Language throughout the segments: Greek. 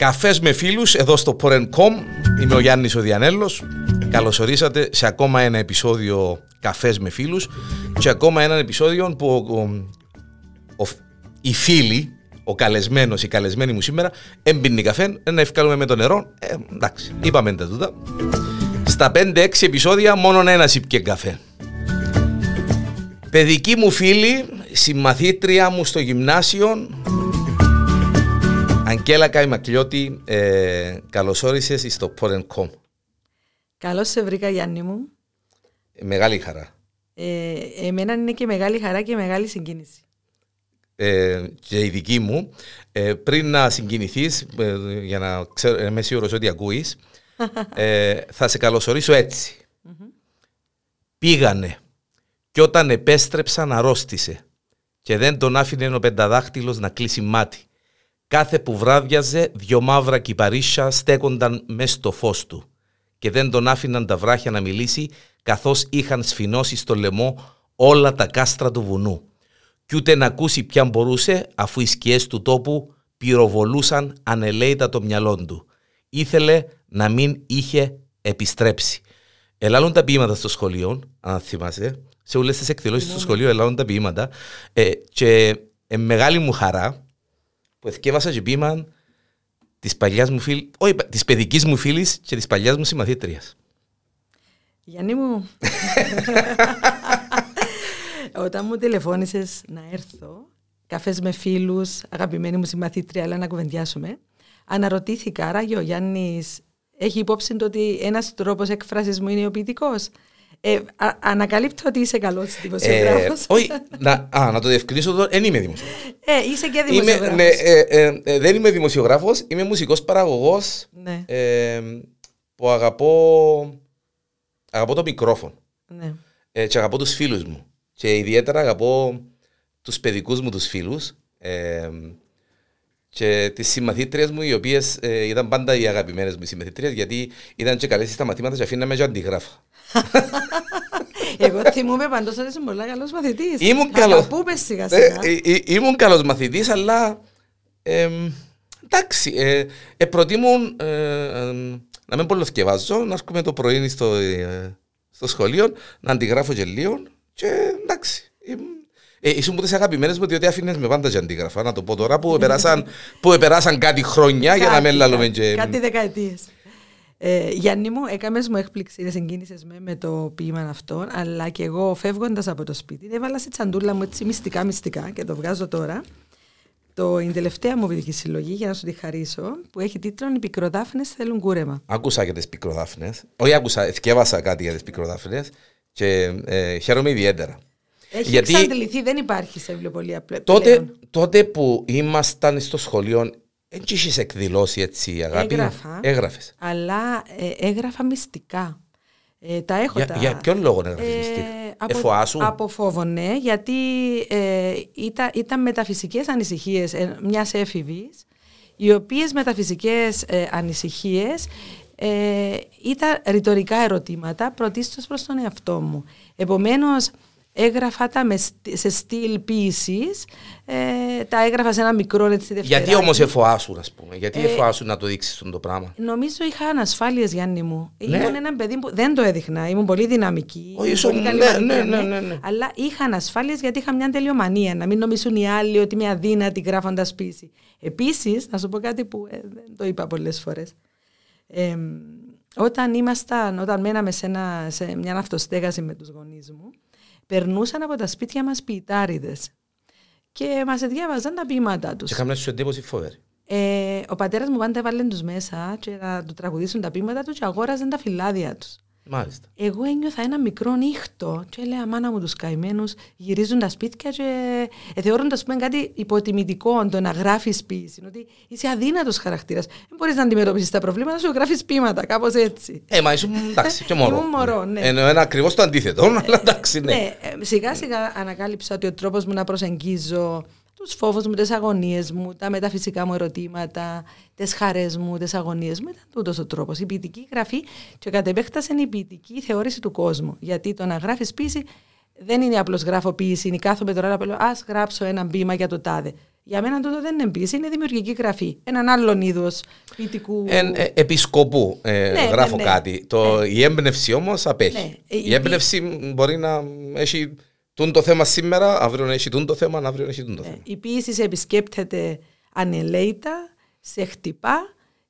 Καφές με φίλους εδώ στο Porencom. Είμαι ο Γιάννης ο Διανέλος. Καλώς ορίσατε σε ακόμα ένα επεισόδιο Καφές με φίλους και ακόμα ένα επεισόδιο που ο, ο, οι φίλοι, ο καλεσμένος, η καλεσμένη μου σήμερα έμπινει καφέ, να ευκάλουμε με το νερό. Ε, εντάξει, είπαμε τα τούτα. Στα 5-6 επεισόδια μόνο ένα ήπια καφέ. Παιδική μου φίλη, συμμαθήτρια μου στο γυμνάσιο, Αγγέλα Καϊμακλιώτη, ε, καλώς όρισες στο Porencom. Καλώς σε βρήκα Γιάννη μου. Ε, μεγάλη χαρά. Ε, εμένα είναι και μεγάλη χαρά και μεγάλη συγκίνηση. Ε, και η δική μου, ε, πριν να συγκινηθείς, ε, για να ξέρω, είμαι σίγουρος ότι ακούεις, ε, θα σε καλωσορίσω έτσι. Πήγανε και όταν επέστρεψαν αρρώστησε και δεν τον άφηνε ο πενταδάχτυλος να κλείσει μάτι. Κάθε που βράδιαζε, δυο μαύρα κυπαρίσια στέκονταν μες στο φως του και δεν τον άφηναν τα βράχια να μιλήσει καθώς είχαν σφινώσει στο λαιμό όλα τα κάστρα του βουνού. Κι ούτε να ακούσει ποια μπορούσε αφού οι σκιές του τόπου πυροβολούσαν ανελαίητα το μυαλό του. Ήθελε να μην είχε επιστρέψει. Ελάλουν τα ποίηματα στο σχολείο, αν θυμάσαι, σε όλες τις εκδηλώσεις στο σχολείο ελάλουν τα ποίηματα ε, και ε, μεγάλη μου χαρά που εθκεύασα και ποίημα της παλιάς μου φίλη, όχι, της παιδικής μου φίλης και της παλιάς μου συμμαθήτριας. Γιάννη μου, όταν μου τηλεφώνησες να έρθω, καφές με φίλους, αγαπημένη μου συμμαθήτρια, αλλά να κουβεντιάσουμε, αναρωτήθηκα, άραγε ο Γιάννης έχει υπόψη το ότι ένας τρόπος έκφρασης μου είναι ο ποιητικός. Ε, α, ανακαλύπτω ότι είσαι καλός δημοσιογράφος. Ε, όχι, να, α, να το διευκρινίσω εδώ, δεν είμαι δημοσιογράφος. Ε, είσαι και δημοσιογράφο. Ναι, ε, ε, ε, δεν είμαι δημοσιογράφος, είμαι μουσικός παραγωγός Ναι. ε, που αγαπώ, αγαπώ το μικρόφωνο. ναι. Ε, και αγαπώ τους φίλους μου. Και ιδιαίτερα αγαπώ τους παιδικούς μου τους φίλους. Ε, και τις συμμαθήτριες μου, οι οποίες ε, ήταν πάντα οι αγαπημένες μου συμμαθήτριες, γιατί ήταν και καλές στα μαθήματα και αφήναμε και αντιγράφα. Εγώ θυμούμαι παντός ότι είσαι πολύ καλός μαθητής. Ήμουν Θα καλός. τα πούμε σιγά Ε, σιγά. ε, ε, ήμουν καλός μαθητής, αλλά. Ε, εντάξει, ε, ε, προτιμούν ε, ε, να μην πολύ θκευάζω, να έρχομαι το πρωί στο, ε, στο σχολείο, να αντιγράφω και λίγο και εντάξει. ήμουν- Ε, ήσουν από τις αγαπημένες μου διότι άφηνες με πάντα και αντίγραφα, να το πω τώρα, που επεράσαν, που επεράσαν κάτι χρόνια για να Κάτι, μην λαλούμε κάτι, και... Κάτι δεκαετίες. Ε, Γιάννη μου, έκαμες μου έκπληξη, συγκίνησες με με το ποίημα αυτό, αλλά και εγώ φεύγοντας από το σπίτι, έβαλα στη τσαντούλα μου έτσι μυστικά μυστικά και το βγάζω τώρα. Το, η τελευταία μου παιδική συλλογή, για να σου τη χαρίσω, που έχει τίτλο «Οι πικροδάφνες θέλουν κούρεμα». Άκουσα για τις πικροδάφνες, όχι άκουσα, ευκέβασα κάτι για τις πικροδάφνες και ε, χαίρομαι ιδιαίτερα. Έχει Γιατί- εξαντληθεί, δεν υπάρχει σε βιβλιοπολία πλέ- Τότε, πλέον. τότε που ήμασταν στο σχολείο, δεν είχες εκδηλώσει έτσι αγάπη. Έγραφα. Έγραφες. Αλλά ε, έγραφα μυστικά. Ε, τα έχω Για, τα... για ποιον λόγο έγραφες Ε, μυστικά; από, Εφοάσου; από φόβο, ναι, γιατί ε, ήταν, ήταν μεταφυσικές ανησυχίες ε, μιας έφηβης, οι οποίες μεταφυσικές ε, ανησυχίες ε, ήταν ρητορικά ερωτήματα πρωτίστως προς τον εαυτό μου. Επομένως, έγραφα τα με, στ- σε στυλ ποίησης, ε, τα έγραφα σε ένα μικρό έτσι Γιατί δευτεράκι. όμως εφοάσου, ας πούμε. Γιατί Ε, εφοάσου να το δείξεις αυτό το πράγμα; Νομίζω είχα ανασφάλειες, Γιάννη μου. Ναι. Ήμουν ένα παιδί που δεν το έδειχνα. Ήμουν πολύ δυναμική. Όχι, ήμουν ήσουν- πολύ καλή ναι, μαθήτρια, ναι, ναι, ναι, ναι. Αλλά είχα ανασφάλειες γιατί είχα μια τελειομανία. Να μην νομίζουν οι άλλοι ότι είμαι αδύνατη γράφοντας πίση. Επίσης, να σου πω κάτι που ε, δεν το είπα πολλές φορές. Ε, όταν ήμασταν, όταν μέναμε σε, ένα, σε μια αυτοστέγαση με τους γονείς μου, περνούσαν από τα σπίτια μας ποιητάριδες και μας διάβαζαν τα ποίηματά τους. Και είχαμε σου εντύπωση φοβερή. Ε, ο πατέρας μου πάντα έβαλε τους μέσα και να του τραγουδήσουν τα πείματα τους και αγόραζαν τα φυλάδια τους. Μάλιστα. Εγώ ένιωθα ένα μικρό νύχτο και έλεγα μάνα μου τους καημένους γυρίζουν τα σπίτια και ε, θεωρούν το πούμε κάτι υποτιμητικό το να γράφεις ποίηση. Ότι είσαι αδύνατος χαρακτήρας. Δεν μπορείς να αντιμετωπίσεις τα προβλήματα σου, γράφεις ποίηματα, κάπως έτσι. Ε, μα ήσουν εντάξει και μωρό. Ήμουν μωρό, ναι. Ενώ είναι ακριβώς το αντίθετο, αλλά εντάξει, ναι. Ναι, ε, σιγά σιγά ανακάλυψα ότι ο τρόπος μου να προσεγγίζω τους φόβους μου, τις αγωνίες μου, τα μεταφυσικά μου ερωτήματα, τις χαρές μου, τις αγωνίες μου, ήταν τούτος ο τρόπος. Η ποιητική γραφή και κατ' επέκταση είναι η ποιητική θεώρηση του κόσμου. Γιατί το να γράφεις ποίηση δεν είναι απλώς γράφω ποίηση, είναι κάθομαι τώρα να πω ας γράψω ένα μπήμα για το τάδε. Για μένα τούτο δεν είναι ποιήση, είναι δημιουργική γραφή. Έναν άλλον είδο ποιητικού. Εν, ε, επισκοπού ε, Ναι, γράφω ναι, ναι. κάτι. Το, Η έμπνευση όμως απέχει. Ναι. Ε, Η η- έμπνευση μπορεί να έχει τούν το θέμα σήμερα, αύριο να έχει τούν το θέμα, αύριο να έχει τούν το Ναι, θέμα. Η ποιήση σε επισκέπτεται ανελαίητα, σε χτυπά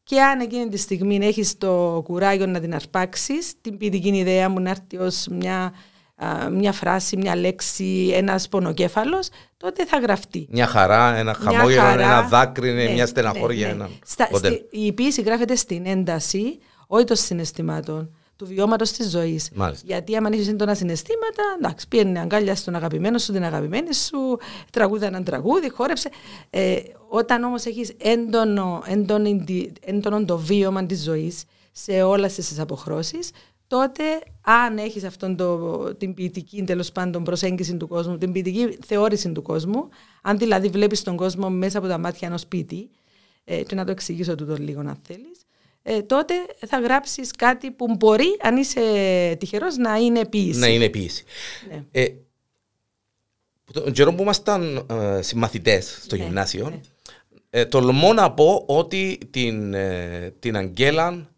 και αν εκείνη τη στιγμή έχεις το κουράγιο να την αρπάξεις, την ποιητική ιδέα μου να έρθει ως μια, α, μια φράση, μια λέξη, ένας πονοκέφαλος, τότε θα γραφτεί. Μια χαρά, ένα Μια χαμόγελο, χαρά. ένα δάκρυ, Ναι, μια στεναχώρια. ναι, ναι. Ένα... Στα- μοντέλο. στη- η ποιήση γράφεται στην ένταση, όχι των συναισθημάτων, του βιώματος της ζωής. Μάλιστα. Γιατί άμα έχεις έντονα συναισθήματα, εντάξει, πήγαινε αγκάλια στον αγαπημένο σου, την αγαπημένη σου, τραγούδα έναν τραγούδι, χόρεψε. Ε, όταν όμως έχεις έντονο, έντονο, έντονο το βίωμα της ζωής σε όλες τις αποχρώσεις, τότε αν έχεις αυτόν το, την ποιητική τέλος πάντων προσέγγιση του κόσμου, την ποιητική θεώρηση του κόσμου, αν δηλαδή βλέπεις τον κόσμο μέσα από τα μάτια ενός ποιητή, ε, και να το εξηγήσω τούτο λίγο αν θέλεις, ε, τότε θα γράψεις κάτι που μπορεί, αν είσαι τυχερός, να είναι ποιήση. Να είναι ποιήση. Ναι. Ε, που τον καιρό που ήμασταν ε, συμμαθητές στο Ναι, γυμνάσιο, ναι. ε, τολμώ να πω ότι την, ε, την Αγγέλα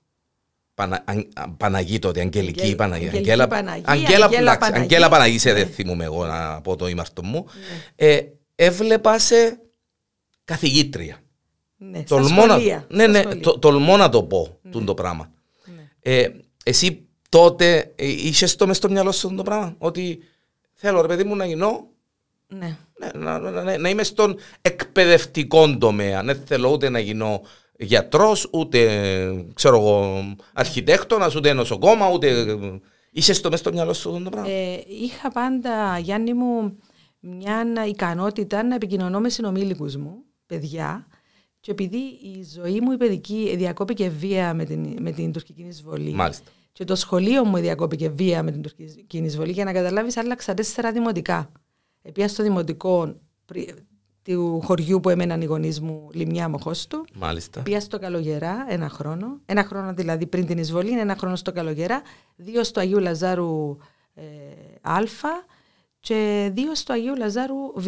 Πανα, αν, α, Παναγή τότε, Αγγελική Αγγέλ- Παναγή. Αγγελική Αγγέλα, Παναγή, Αγγέλα, Αγγέλα εντάξει, Παναγή. Αγγέλα Παναγή, σε Ναι. δεν θυμούμαι εγώ να πω το ήμαρτο μου. Ε, έβλεπα σε καθηγήτρια. Ναι, στα Τολμώ να, σχολεία, ναι, στα ναι, σχολεία. το, τολμώ να το πω τούν το πράγμα. Ε, εσύ τότε ε, είσαι το μες στο μυαλό σου το πράγμα, ότι θέλω ρε παιδί μου να γίνω, Ναι. ναι, να, να, να, να είμαι στον εκπαιδευτικό τομέα. Δεν θέλω ούτε να γίνω γιατρός, ούτε ξέρω εγώ, αρχιτέκτονας, ούτε νοσοκόμα, ούτε... Είσαι στο μες στο μυαλό σου το πράγμα; Ε, είχα πάντα, Γιάννη μου, μια ικανότητα να επικοινωνώ με συνομήλικους μου, παιδιά, και επειδή η ζωή μου η παιδική διακόπηκε βία με την, με την τουρκική εισβολή Μάλιστα. και το σχολείο μου διακόπηκε βία με την τουρκική εισβολή, για να καταλάβεις άλλαξα τέσσερα δημοτικά. Επία στο δημοτικό πρι- του χωριού που έμεναν οι γονείς μου, Λιμιά Μοχώστου, Μάλιστα. Πήγα στο Καλογερά ένα χρόνο. Ένα χρόνο δηλαδή πριν την εισβολή, ένα χρόνο στο Καλογερά. Δύο στο Αγίου Λαζάρου ε, Α και δύο στο Αγίου Λαζάρου Β.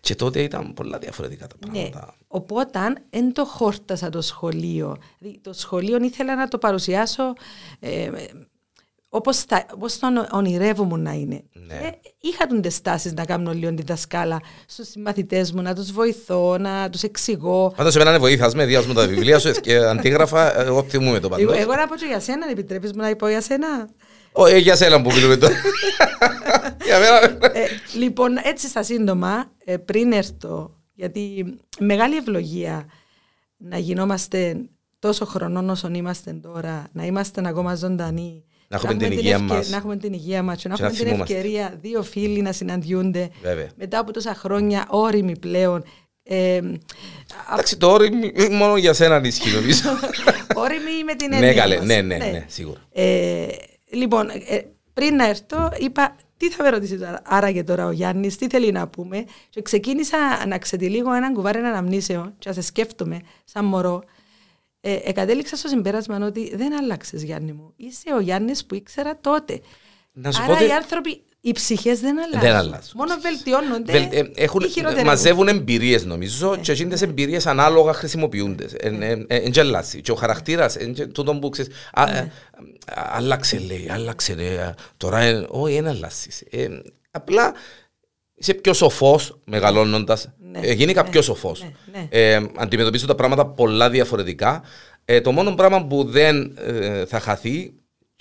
Και τότε ήταν πολλά διαφορετικά τα Ναι. Πράγματα. Οπότε δεν το χόρτασα το σχολείο. Δηλαδή, το σχολείο ήθελα να το παρουσιάσω ε, ε, όπως, θα, όπως τον ονειρεύομαι να είναι. Ναι. Ε, είχα τον τεστάσεις να κάνω λίγο τη δασκάλα στους συμμαθητές μου, να τους βοηθώ, να τους εξηγώ. Πάντως εμένα βοήθας με, διάσου μου τα βιβλία σου και αντίγραφα, εγώ θυμούμαι το Εγώ, πάντως. εγώ να πω και για σένα, επιτρέπεις μου να πω για σένα. Ω, ε, για σένα που μιλούμε τώρα. Για μένα. Ε, λοιπόν, έτσι στα σύντομα, ε, πριν έρθω, γιατί μεγάλη ευλογία να γινόμαστε τόσο χρονών όσων είμαστε τώρα, να είμαστε ακόμα ζωντανοί. Να έχουμε την την υγεία ευκαι- μας. Να έχουμε την υγεία μας και να Και να έχουμε την θυμόμαστε. ευκαιρία δύο φίλοι να συναντιούνται Βέβαια. μετά από τόσα χρόνια όριμοι πλέον. Ε, Εντάξει, το όριμο μόνο για σένα ισχύει νομίζω. όριμοι με την Ναι, έννοια καλέ, μας. ναι, ναι, ναι, σίγουρα. Ε, λοιπόν, ε, πριν να έρθω, είπα τι θα με ρωτήσεις τώρα, άραγε τώρα ο Γιάννης, τι θέλει να πούμε; Και ξεκίνησα να ξετυλίγω έναν κουβάρι αναμνήσεων, και να σε σκέφτομαι σαν μωρό. Ε, εκατέληξα στο συμπέρασμα ότι δεν άλλαξες, Γιάννη μου. Είσαι ο Γιάννης που ήξερα τότε. Να σου Άρα πω ότι- οι άνθρωποι, οι ψυχές δεν αλλάζουν. Δεν αλλάζουν. Μόνο βελτιώνονται. Βελ- ε, έχουν, ή χειροτερεύουν. μαζεύουν εμπειρίες νομίζω και εκείνες εμπειρίες ανάλογα χρησιμοποιούνται. Εν τζελάσει. Και ο χαρακτήρας, εν τζε- τούτο που ξέρεις, α, ε, άλλαξε λέει, άλλαξε λέει, α, τώρα ε, όχι δεν αλλάσεις. Ε, Απλά είσαι πιο σοφός μεγαλώνοντας, Ναι, ε, γίνηκα ναι, πιο σοφός. ναι, ναι. Ε, αντιμετωπίζω τα πράγματα πολλά διαφορετικά. Ε, το μόνο πράγμα που δεν ε, θα χαθεί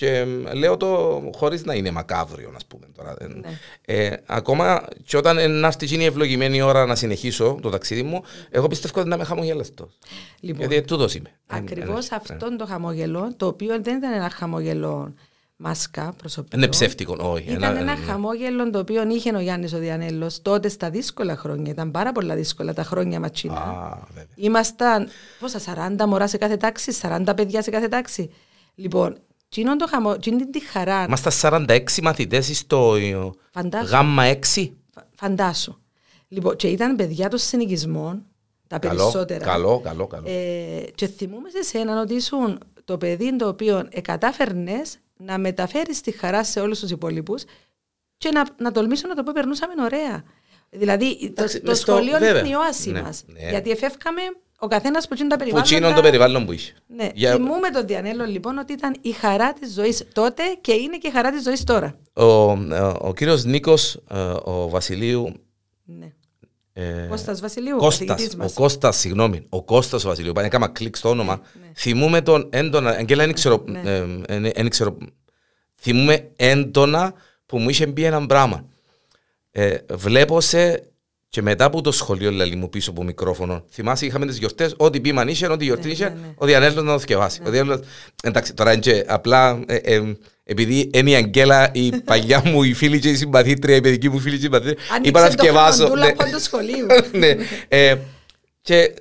και ε, λέω το χωρίς να είναι μακάβριο, ας πούμε τώρα. Ε, Ναι. ε, ακόμα και όταν ε, να έρθει εκείνη η ευλογημένη ώρα να συνεχίσω το ταξίδι μου, εγώ πιστεύω ότι να είμαι χαμογελαστός. Λοιπόν, Γιατί τούτος είμαι. Ακριβώς Ε, ε, αυτόν το χαμόγελο, το οποίο δεν ήταν ένα χαμόγελο μάσκα προσωπικό. Είναι ψεύτικο, όχι. Ήταν ένα ε, χαμόγελο το οποίο είχε ο Γιάννης ο Διανέλος τότε στα δύσκολα χρόνια. Ήταν πάρα πολλά δύσκολα τα χρόνια ματσίνα. Α, βέβαια. Ήμασταν πόσα, 40 μωρά σε κάθε τάξη, 40 παιδιά σε κάθε τάξη. Λοιπόν, τσίνον το χαμό, τσίνον τη χαρά, Είμαστε 46 μαθητές στο ε, Φαντάσου. γάμμα 6. φα- φαντάσου. Λοιπόν, και ήταν παιδιά των συνοικισμών, τα Καλό, περισσότερα. καλό, καλό, καλό. Ε, και θυμούμε σε σένα ότι ήσουν το παιδί το οποίο εκατάφερνες να μεταφέρεις τη χαρά σε όλους τους υπόλοιπους και να, να τολμήσω να το πω, περνούσαμε ωραία. Δηλαδή το, Εντάξει, το μες στο- σχολείο βέβαια. είναι η όαση Ναι, μας. ναι. Γιατί εφεύκαμε ο καθένας που είναι τα Που περιβάλλοντα. τσίνον το περιβάλλον που είχε. Ναι, Για- θυμούμε τον Διανέλο λοιπόν ότι ήταν η χαρά της ζωής τότε και είναι και η χαρά της ζωής τώρα. Ο, ο, ο κύριος Νίκος ε, ο Βασιλείου Ναι. ε, Κώστας Βασιλείου, ο Κώστας, καθηγητής ο μας. Κώστας, συγγνώμη, ο Κώστας ο Βασιλείου, πάνε κάμα κλικ στο όνομα. ναι. Θυμούμε τον έντονα, Αγγέλα, δεν ξέρω, Ναι. ε, ε, δεν ξέρω, θυμούμε έντονα που μου είχε πει ένα πράγμα. Ε, βλέπω σε και μετά από το σχολείο λαλή μου πίσω από μικρόφωνο. Θυμάσαι, είχαμε τις γιορτές. Ό,τι πείμα είχε, ό,τι γιορτή Ναι, είχε, ναι, ναι. ο Διανέλο να το θυκευάσει. Ο Διανέλος- Εντάξει, τώρα είναι και απλά ε, ε, επειδή είναι η Αγγέλα, η παλιά μου, η φίλη και η συμπαθήτρια, η παιδική μου φίλη και η συμπαθήτρια, είπα να Άνοιξε το θυκευάσω. χρονοτούλα ναι. από το σχολείο. ναι. Ε, και ε,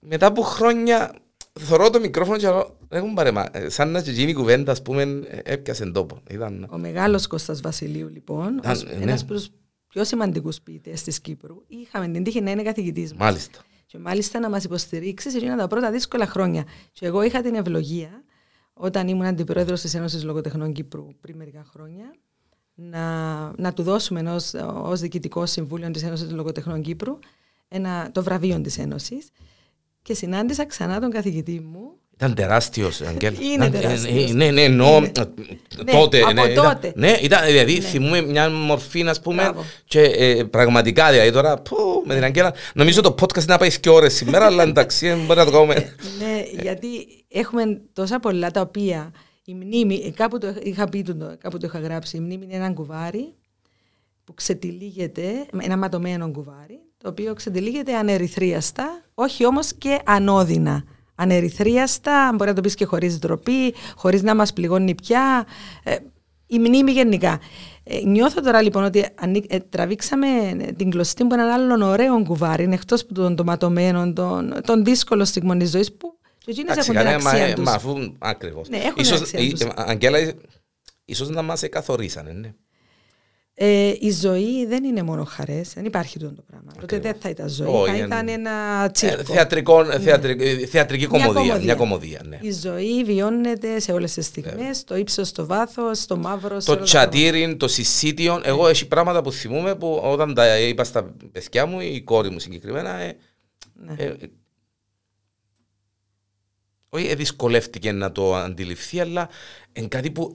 μετά από χρόνια θωρώ το μικρόφωνο και λέω, έχουν παρεμά. Ε, Σαν να γίνει η κουβέντα, ας πούμε, ε, έπιασε τόπο. Ήταν... Ο μεγάλος Κώστας Βασιλείου λοιπόν, Α, ως ναι. ένας από τους πιο σημαντικούς ποιητές της Κύπρου, είχαμε την τύχη να είναι καθηγητής μας. Μάλιστα. Και μάλιστα να μας υποστηρίξει σε εκείνα τα πρώτα δύσκολα χρόνια. Και εγώ είχα την ευλογία, όταν ήμουν αντιπρόεδρος της Ένωσης Λογοτεχνών Κύπρου πριν μερικά χρόνια, να, να του δώσουμε ως, ως διοικητικό συμβούλιο της Ένωσης Λογοτεχνών Κύπρου ένα, το βραβείο της Ένωσης και συνάντησα ξανά τον καθηγητή μου Ήταν τεράστιος, Αγγέλ. Είναι Ήταν- τεράστιος. ε, Ναι, ναι, εννοώ. Είναι. ε, Τότε. από ναι, ήταν- τότε. Ναι, ήταν, δηλαδή θυμούμε μια μορφή, ας πούμε. Μπράβο. Και ε, πραγματικά, δηλαδή τώρα, που, με την Αγγέλα. Νομίζω το podcast είναι να πάει και ώρες σήμερα, αλλά εντάξει, ε, μπορεί να το κάνουμε. Ναι, γιατί έχουμε τόσα πολλά τα οποία η μνήμη, ε, κάπου το είχα πει, το, κάπου το είχα γράψει, η μνήμη είναι ένα κουβάρι που ξετυλίγεται, με ένα ματωμένο κουβάρι, το οποίο ξετυλίγεται ανερυθρίαστα, όχι όμως και ανώδυνα. Ανερυθρίαστα, μπορεί να το πεις και χωρίς ντροπή, χωρίς να μας πληγώνει πια. Ε, η μνήμη γενικά. Ε, νιώθω τώρα λοιπόν ότι ανοί- ε, τραβήξαμε ε, την κλωστή από έναν άλλον ωραίο κουβάρι, εκτός από τον τοματωμένο, τον, τον δύσκολο στιγμό της ζωής που και εκείνες Εντάξει, έχουν την κανένα, αξία μα, τους. μα αφού ακριβώς. Ναι, έχουν την αξία τους. Αγγέλα, ίσως να μας καθορίσανε, ναι. Ε, η ζωή δεν είναι μόνο χαρές, δεν υπάρχει αυτό το πράγμα. Τότε δεν θα ήταν ζωή, Όχι, θα είναι- ήταν ένα Ε, τσίρκο. θεατρικό, θεατρική, ε, θεατρική Μια κομμωδία. κομμωδία. Μια κομμωδία, ναι. Η ζωή βιώνεται σε όλες τις στιγμές, το ύψος, το βάθος, το μαύρο. σε Το όλα τα τσατήριν, το συσίτιον. Εγώ έχει πράγματα που θυμούμαι που όταν τα είπα στα παιδιά μου, η κόρη μου συγκεκριμένα, ε, Ναι. ε, ε, όχι ε, δυσκολεύτηκε να το αντιληφθεί, αλλά είναι κάτι που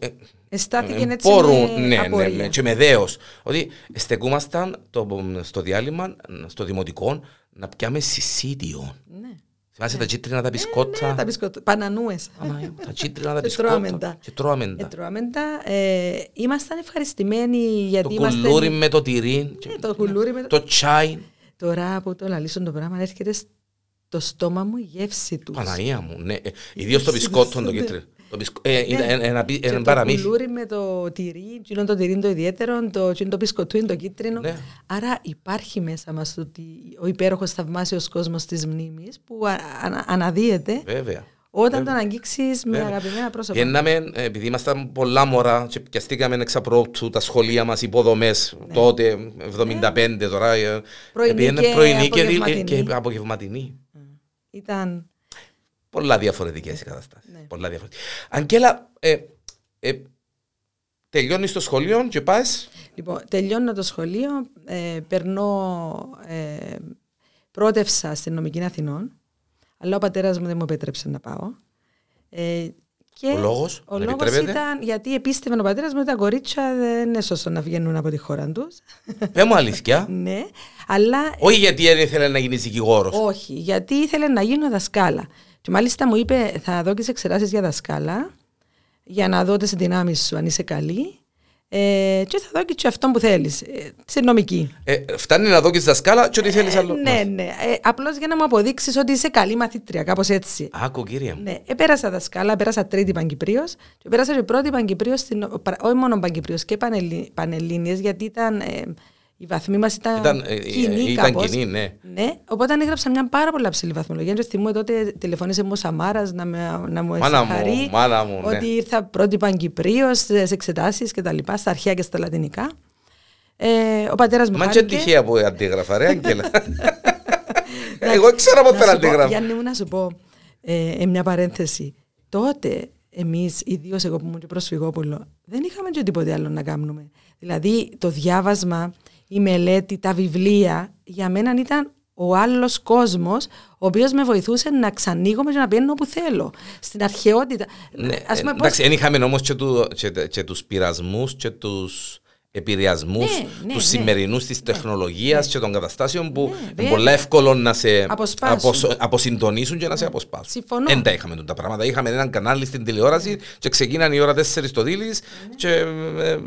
ε, Αισθάθηκε ε, έτσι μπορούν, με ναι, ναι, απορία. ναι, και με δέος. Ότι στεκούμασταν το, στο διάλειμμα, στο δημοτικό, να πιάμε συσίτιο. Ναι. Θυμάσαι τα τσίτρινα τα μπισκότα; Ναι, τα μπισκότα. Πανανούες. Παναγία μου, τα τσίτρινα τα Και τρώαμε μπισκότα. τα. Και τρώαμε τα. Ε, τρώμε τα. Ε, ήμασταν ευχαριστημένοι Το γιατί είμαστε... κουλούρι με το τυρί. Ναι, το κουλούρι με το... Το τσάι. Τώρα που το λαλήσω το πράγμα έρχεται στο στόμα μου η γεύση τους. Παναγία μου, ναι. Ιδίως το μπισκότο το κίτρινο. Το μπισκο- ε, ήταν ένα- ένα πι- Και ένα το παραμύθι. κουλούρι με το τυρί, εκείνο το τυρί είναι το ιδιαίτερο, το, εκείνο το μπισκοτού είναι το κίτρινο. Ναι. Άρα υπάρχει μέσα μας το ότι ο υπέροχος θαυμάσιος κόσμος της μνήμης που α, ανα- αναδύεται Βέβαια. όταν τον αγγίξεις με Βέβαια. αγαπημένα πρόσωπα. Βγαίναμε, ε, επειδή ήμασταν πολλά μωρά και πιαστήκαμε εξ απρόπτου τα σχολεία μας, υποδομές τότε, 75 τώρα. ε, Ναι. Πρωινή πήγαινε και πρωινή και, δι- απογευματινή. και απογευματινή. Ήταν Πολλά διαφορετικές οι καταστάσεις. Ναι. Πολλά διαφορετικές. Αγγέλα, ε, ε, τελειώνεις το σχολείο και πας; Λοιπόν, τελειώνω το σχολείο, ε, περνώ, ε, πρότευσα στην νομική Αθηνών, αλλά ο πατέρας μου δεν μου επέτρεψε να πάω. Ε, και Ο λόγος, ο δεν λόγος επιτρέπεται; ήταν γιατί επίστευε ο πατέρας μου ότι τα κορίτσια δεν είναι σωστό να βγαίνουν από τη χώρα τους. Πες μου αλήθεια; ναι, αλλά Όχι γιατί δεν ήθελε να γίνεις δικηγόρος. όχι, γιατί ήθελε να γίνω δασκάλα. Και μάλιστα μου είπε θα δω και σε εξετάσεις για δασκάλα, για να δω τις δυνάμεις σου αν είσαι καλή. Ε, και θα δω και, και αυτό που θέλεις, ε, σε νομική. Ε, φτάνει να δω και δασκάλα και ό,τι θέλεις άλλο. Ναι, ναι. Ε, Απλώς για να μου αποδείξεις ότι είσαι καλή μαθήτρια, κάπως έτσι. Άκου κύριε μου. Ναι, ε, πέρασα δασκάλα, πέρασα τρίτη Παγκυπρίο και πέρασα και πρώτη Παγκυπρίο, όχι μόνο Παγκυπρίο και πανελλη, Πανελλήνιες, γιατί ήταν, ε, οι βαθμοί μας ήταν, Ήταν, ε, κοινοί ήταν κάπως. κοινή, ναι. Ναι, οπότε έγραψα μια πάρα πολύ ψηλή βαθμολογία. Και θυμούμαι τότε τηλεφώνησε μου ο Σαμάρας να, με, να μου Μάνα μου, ευχαρεί μάνα μου, ναι. ότι ήρθα πρώτη Παγκυπρίος σε εξετάσεις και τα λοιπά, στα αρχαία και στα λατινικά. Ε, ο πατέρας μου Μα και χάρηκε. τυχαία που αντίγραφα, ρε Αγγέλα. Εγώ ξέρω πώς Να θα σου πω, αντίγραφα. Γιάννη μου να σου πω ε, ε, μια παρένθεση. Τότε εμείς, ιδίως εγώ που ήμουν και προσφυγόπουλο, δεν είχαμε και τίποτε άλλο να κάνουμε. Δηλαδή το διάβασμα η μελέτη, τα βιβλία, για μένα ήταν ο άλλος κόσμος, ο οποίος με βοηθούσε να ξανοίγομαι και να πηγαίνω όπου θέλω. Στην αρχαιότητα. Ναι, ας πούμε, εντάξει, δεν είχαμε όμως και, του, και, και τους πειρασμούς και τους επηρεασμούς ναι, ναι, τους ναι, σημερινούς της ναι, τεχνολογίας ναι. και των καταστάσεων που είναι πολύ εύκολο να σε αποσ... αποσυντονίσουν και να σε αποσπάσουν. Συμφωνώ. Δεν τα είχαμε τα πράγματα. Είχαμε ένα κανάλι στην τηλεόραση και ξεκίνανε η ώρα 4 στο Δίλης. Και, ε,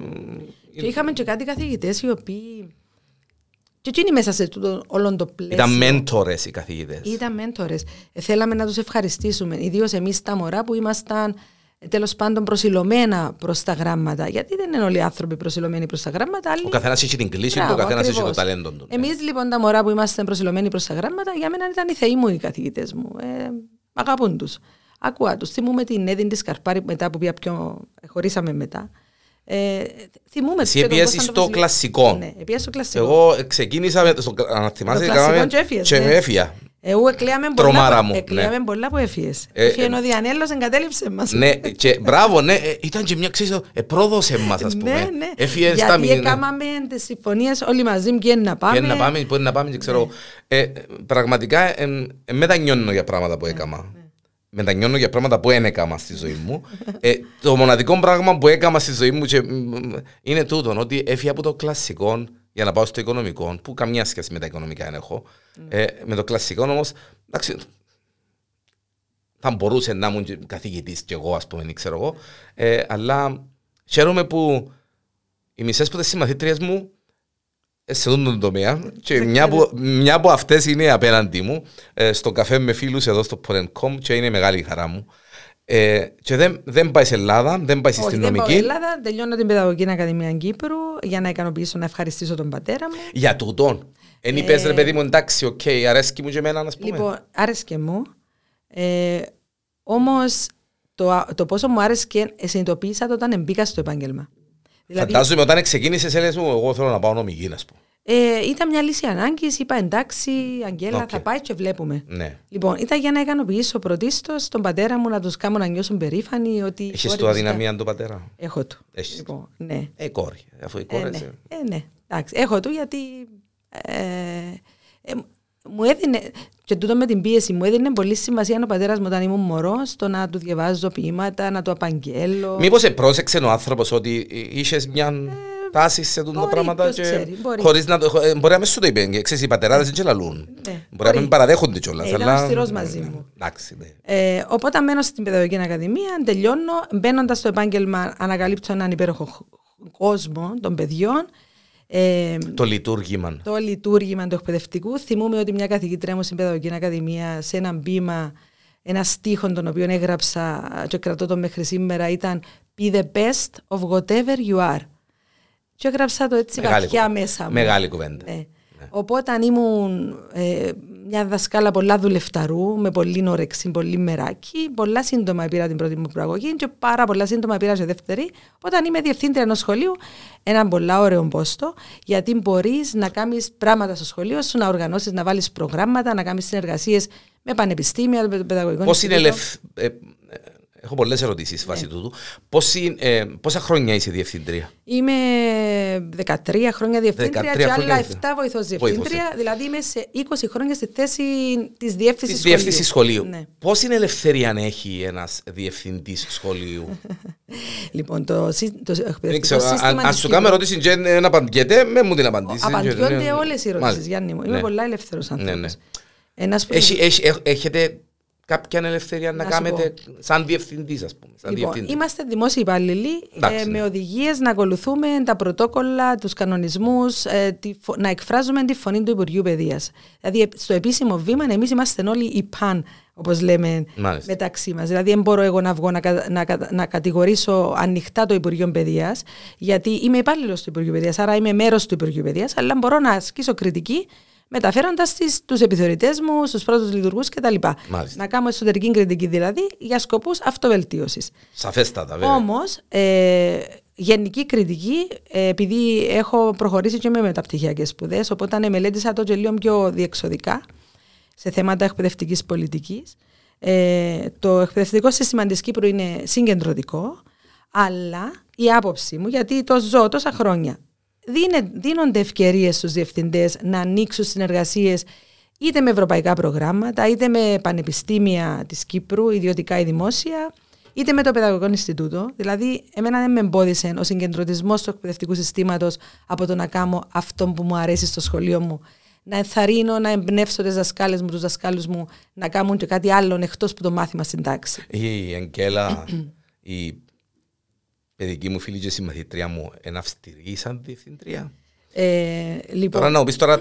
και είχαμε και κάτι καθηγητές οι οποίοι και εκείνοι μέσα σε τούτο όλο το πλαίσιο. Ήταν μέντορες οι καθηγητές. Ήταν μέντορες. Ε, θέλαμε να τους ευχαριστήσουμε. Ιδίως εμείς τα μωρά που ήμασταν ε, τέλος πάντων προσιλωμένα προς τα γράμματα. Γιατί δεν είναι όλοι οι άνθρωποι προσιλωμένοι προς τα γράμματα. Άλλοι... Ο καθένας έχει την κλίση του, ο καθένας έχει το ταλέντο του. Εμείς λοιπόν τα μωρά που είμαστε προσιλωμένοι προς τα γράμματα, για μένα ήταν οι θεοί μου οι καθηγητές μου. Ε, αγαπούν τους. Ακούω τους. Θυμούμε την Έδιν τη Καρπάρη μετά που πιο χωρίσαμε μετά. Ε, θυμούμε Εσύ επίεσαι στο κλασικό. Ναι, στο κλασικό. Εγώ ξεκίνησα με το, αν θυμάσαι, κάναμε και ναι. έφυγα. Εγώ εκλείαμε πολλά, μου, εκλείαμε ναι. πολλά που έφυγες. Ε, Έφυγε ο Διανέλος εγκατέλειψε μας. Ναι, και μπράβο, ναι, ε, ήταν και μια ξέρεις, πρόδωσε μας ας πούμε. Ναι, ναι. Έφυγε Γιατί έκαναμε τις συμφωνίες όλοι μαζί και να πάμε. Και να πάμε, μπορεί να πάμε και ξέρω. Ναι. Ε, πραγματικά ε, ε, μετανιώνω για πράγματα που έκανα. Ναι μετανιώνω για πράγματα που δεν έκανα στη ζωή μου. ε, το μοναδικό πράγμα που έκανα στη ζωή μου και, είναι τούτο, ότι έφυγα από το κλασικό για να πάω στο οικονομικό, που καμιά σχέση με τα οικονομικά δεν έχω. Ε, με το κλασικό όμως, εντάξει, θα μπορούσε να ήμουν καθηγητής κι εγώ, ας πούμε, ξέρω εγώ. Ε, αλλά χαίρομαι που οι μισές που συμμαθήτριες μου σε αυτόν τον τομέα και μια από, μια από αυτές είναι απέναντί μου ε, στο καφέ με φίλους εδώ στο Porencom και είναι μεγάλη χαρά μου. Ε, και δεν, δεν πάει σε Ελλάδα, δεν πάει στην νομική. Δεν πάω Ελλάδα, τελειώνω την Παιδαγωγική Ακαδημία Κύπρου για να ικανοποιήσω να ευχαριστήσω τον πατέρα μου. Για τούτον. Εν είπες ρε παιδί μου εντάξει, OK, okay, αρέσκει μου και εμένα να πούμε. Λοιπόν, άρεσκε μου. Ε, όμως το, το πόσο μου άρεσκε συνειδητοποίησα το όταν μπήκα στο επάγγελμα. Δηλαδή, Φαντάζομαι όταν ξεκίνησες, έλεγες μου, εγώ θέλω να πάω νομική, να πούμε. Ε, ήταν μια λύση ανάγκης. Είπα εντάξει, Αγγέλα, okay. θα πάει και βλέπουμε. Ναι. Λοιπόν, ήταν για να ικανοποιήσω πρωτίστως τον πατέρα μου να τους κάνω να νιώσουν περήφανοι ότι. Έχεις το αδυναμία να... τον πατέρα; Έχω του. Έχεις. Λοιπόν, ναι. Ε, κόρη. Αφού η κόρη. Ε, ναι. Ε, ναι. Εντάξει, έχω του γιατί. Ε, ε, μου έδινε, και τούτο με την πίεση μου έδινε πολύ σημασία ο πατέρας μου όταν ήμουν μωρός στο να του διαβάζω ποίηματα, να του απαγγέλω. Μήπως σε πρόσεξε ο άνθρωπος ότι είχες μια ε, τάση σε τούτα τα πράγματα και χωρίς να το, ε, μπορεί να μες σου το είπε, ξέρεις οι πατεράδες δεν λαλούν. Ναι, μπορεί να μην παραδέχονται κιόλας. Ε, ήταν αυστηρός μαζί μου. Εντάξει, ναι. ε, οπότε μένω στην Παιδαγωγική Ακαδημία, τελειώνω, μπαίνοντας στο επάγγελμα ανακαλύπτω έναν υπέροχο κόσμο των παιδιών ε, το λειτουργήμα. Το λειτουργήμα του εκπαιδευτικού. Θυμούμαι ότι μια καθηγήτρια μου στην Παιδαγωγική Ακαδημία σε ένα μπήμα, ένα στίχο τον οποίο έγραψα και κρατώ τον μέχρι σήμερα ήταν Be the best of whatever you are. Και έγραψα το έτσι βαθιά μέσα μου. Μεγάλη κουβέντα. Ναι. Ναι. Οπότε αν ήμουν ε, μια δασκάλα πολλά δουλευταρού, με πολύ όρεξη, πολύ μεράκι, πολλά σύντομα πήρα την πρώτη μου προαγωγή και πάρα πολλά σύντομα πήρα σε δεύτερη. Όταν είμαι διευθύντρια ενός σχολείου, ένα πολλά ωραίο πόστο, γιατί μπορείς να κάνεις πράγματα στο σχολείο σου, να οργανώσεις, να βάλεις προγράμματα, να κάνεις συνεργασίες με πανεπιστήμια, με το παιδαγωγικό Πώς είναι ελευ... Ε, Έχω πολλές ερωτήσεις ναι. βάσει τούτου. Ε, πόσα χρόνια είσαι διευθύντρια, Είμαι 13 χρόνια διευθύντρια 13 και άλλα 7 βοηθός διευθύντρια. Δηλαδή είμαι σε 20 χρόνια στη θέση της διεύθυνσης σχολείου. Διεύθυνσης σχολείου. Ναι. Πόση ελευθερία αν έχει ένας διευθυντής σχολείου; λοιπόν, το, το εκπαιδευτικό σύστημα. Αν σου κάνω ερώτηση και να απαντιέται, με μου την απαντήσεις. Απαντιόνται όλες οι ερωτήσεις, Γιάννη μου. Είμαι ναι. πολλά ελεύθερος άνθρωπος. Έχετε κάποια ελευθερία να, να κάνετε σαν διευθυντής, ας πούμε. Σαν λοιπόν, διευθυντή. Είμαστε δημόσιοι υπάλληλοι ε, με οδηγίες να ακολουθούμε τα πρωτόκολλα, τους κανονισμούς, ε, να εκφράζουμε τη φωνή του Υπουργείου Παιδείας. Δηλαδή, στο επίσημο βήμα, εμείς είμαστε όλοι οι παν, όπως λέμε Μάλιστα. μεταξύ μας. Δηλαδή, δεν μπορώ εγώ να βγω να, να, να κατηγορήσω ανοιχτά το Υπουργείο Παιδείας, γιατί είμαι υπάλληλος του Υπουργείου Παιδείας, άρα είμαι μέρος του Υπουργείου Παιδείας, αλλά μπορώ να ασκήσω κριτική μεταφέροντας τους επιθεωρητές μου, στους πρώτους λειτουργούς κτλ. Να κάνω εσωτερική κριτική δηλαδή για σκοπούς αυτοβελτίωσης. Σαφέστατα, βέβαια. Όμως, ε, γενική κριτική, ε, επειδή έχω προχωρήσει και με μεταπτυχιακές σπουδές, οπότε μελέτησα το και λίγο πιο διεξοδικά σε θέματα εκπαιδευτικής πολιτικής. Ε, το εκπαιδευτικό σύστημα της Κύπρου είναι συγκεντρωτικό, αλλά η άποψή μου, γιατί το ζω τόσα χρόνια δίνονται ευκαιρίες στους διευθυντές να ανοίξουν συνεργασίες είτε με ευρωπαϊκά προγράμματα, είτε με πανεπιστήμια της Κύπρου, ιδιωτικά ή δημόσια, είτε με το Παιδαγωγικό Ινστιτούτο. Δηλαδή, εμένα δεν με εμπόδισε ο συγκεντρωτισμός του εκπαιδευτικού συστήματος από το να κάνω αυτό που μου αρέσει στο σχολείο μου. Να ενθαρρύνω, να εμπνεύσω τις δασκάλες μου, τους δασκάλους μου, να κάνουν και κάτι άλλο εκτός από το μάθημα στην τάξη. Η Αγγέλα, η παιδική μου φίλη και συμμαθήτρια μου, είναι αυστηρή σαν διευθυντρία. Ε, λοιπόν, τώρα να μου πεις τώρα